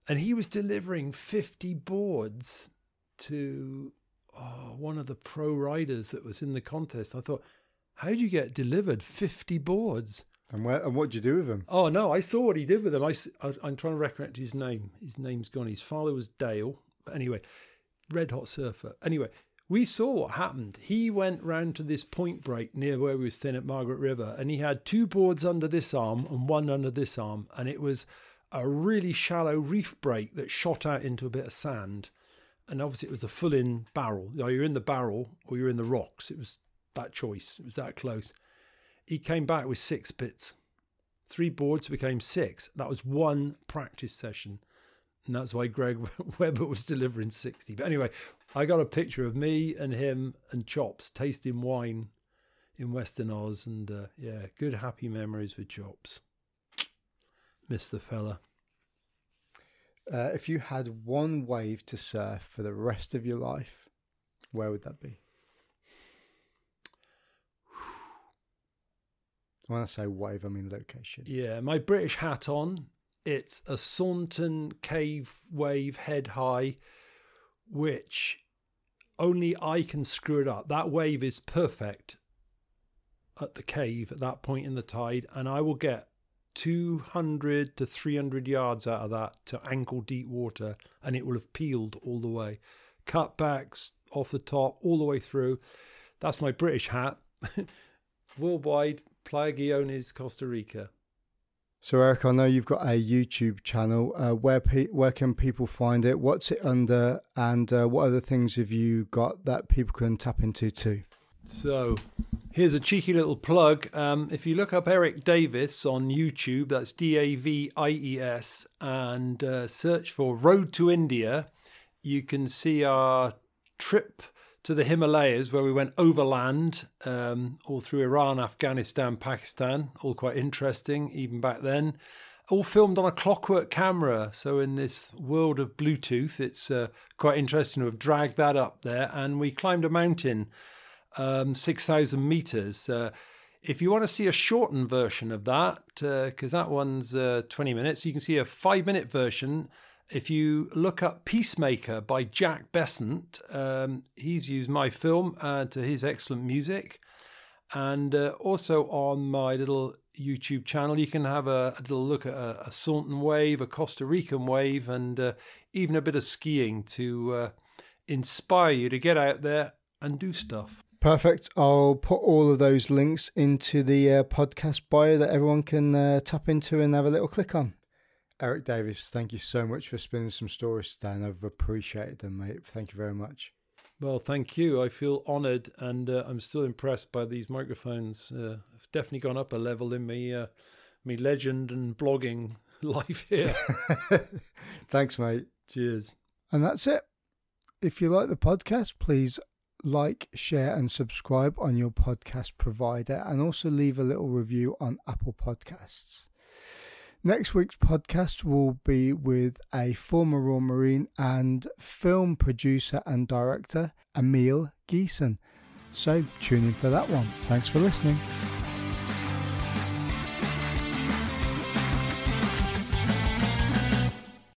and he was delivering fifty boards to oh, one of the pro riders that was in the contest. I thought, how do you get delivered fifty boards? And, where, and what did you do with them? Oh no, I saw what he did with them. I, I am trying to recollect his name. His name's gone. His father was Dale. But anyway, red hot surfer. Anyway, we saw what happened. He went round to this point break near where we were staying at Margaret River, and he had two boards under this arm and one under this arm, and it was a really shallow reef break that shot out into a bit of sand. And obviously, it was a full in barrel. You you're in the barrel or you're in the rocks. It was that choice. It was that close. He came back with six bits. Three boards became six. That was one practice session. And that's why Greg [laughs] Webber was delivering 60. But anyway, I got a picture of me and him and Chops tasting wine in Western Oz. And uh, yeah, good happy memories with Chops. Miss the fella. Uh, if you had one wave to surf for the rest of your life, where would that be? [sighs] When I say wave, I mean location. Yeah, my British hat on it's a Saunton Cave Wave head high, which only I can screw it up. That wave is perfect at the cave at that point in the tide, and I will get 200 to 300 yards out of that to ankle deep water, and it will have peeled all the way. Cutbacks off the top, all the way through. That's my British hat. [laughs] Worldwide, Playa Guiones, Costa Rica. So, Eric, I know you've got a YouTube channel. Uh, where pe- where can people find it? What's it under? And uh, what other things have you got that people can tap into too? So, here's a cheeky little plug. Um, if you look up Eric Davies on YouTube, that's D A V I E S, and uh, search for Road to India, you can see our trip to the Himalayas, where we went overland um, all through Iran, Afghanistan, Pakistan. All quite interesting, even back then. All filmed on a clockwork camera. So, in this world of Bluetooth, it's uh, quite interesting to have dragged that up there. And we climbed a mountain, um, 6,000 meters. Uh, if you want to see a shortened version of that, because uh, that one's uh, 20 minutes, you can see a five minute version if you look up Peacemaker by Jack Bessent, um, he's used my film uh, to his excellent music. And uh, also on my little YouTube channel, you can have a, a little look at a, a Saunton wave, a Costa Rican wave, and uh, even a bit of skiing to uh, inspire you to get out there and do stuff. Perfect. I'll put all of those links into the uh, podcast bio that everyone can uh, tap into and have a little click on. Eric Davies, thank you so much for spinning some stories today, and I've appreciated them, mate. Thank you very much. Well, thank you. I feel honoured, and uh, I'm still impressed by these microphones. Uh, I've definitely gone up a level in me, uh, me legend and blogging [laughs] life here. [laughs] Thanks, mate. Cheers. And that's it. If you like the podcast, please like, share, and subscribe on your podcast provider, and also leave a little review on Apple Podcasts. Next week's podcast will be with a former Royal Marine and film producer and director, Emil Geeson. So tune in for that one. Thanks for listening.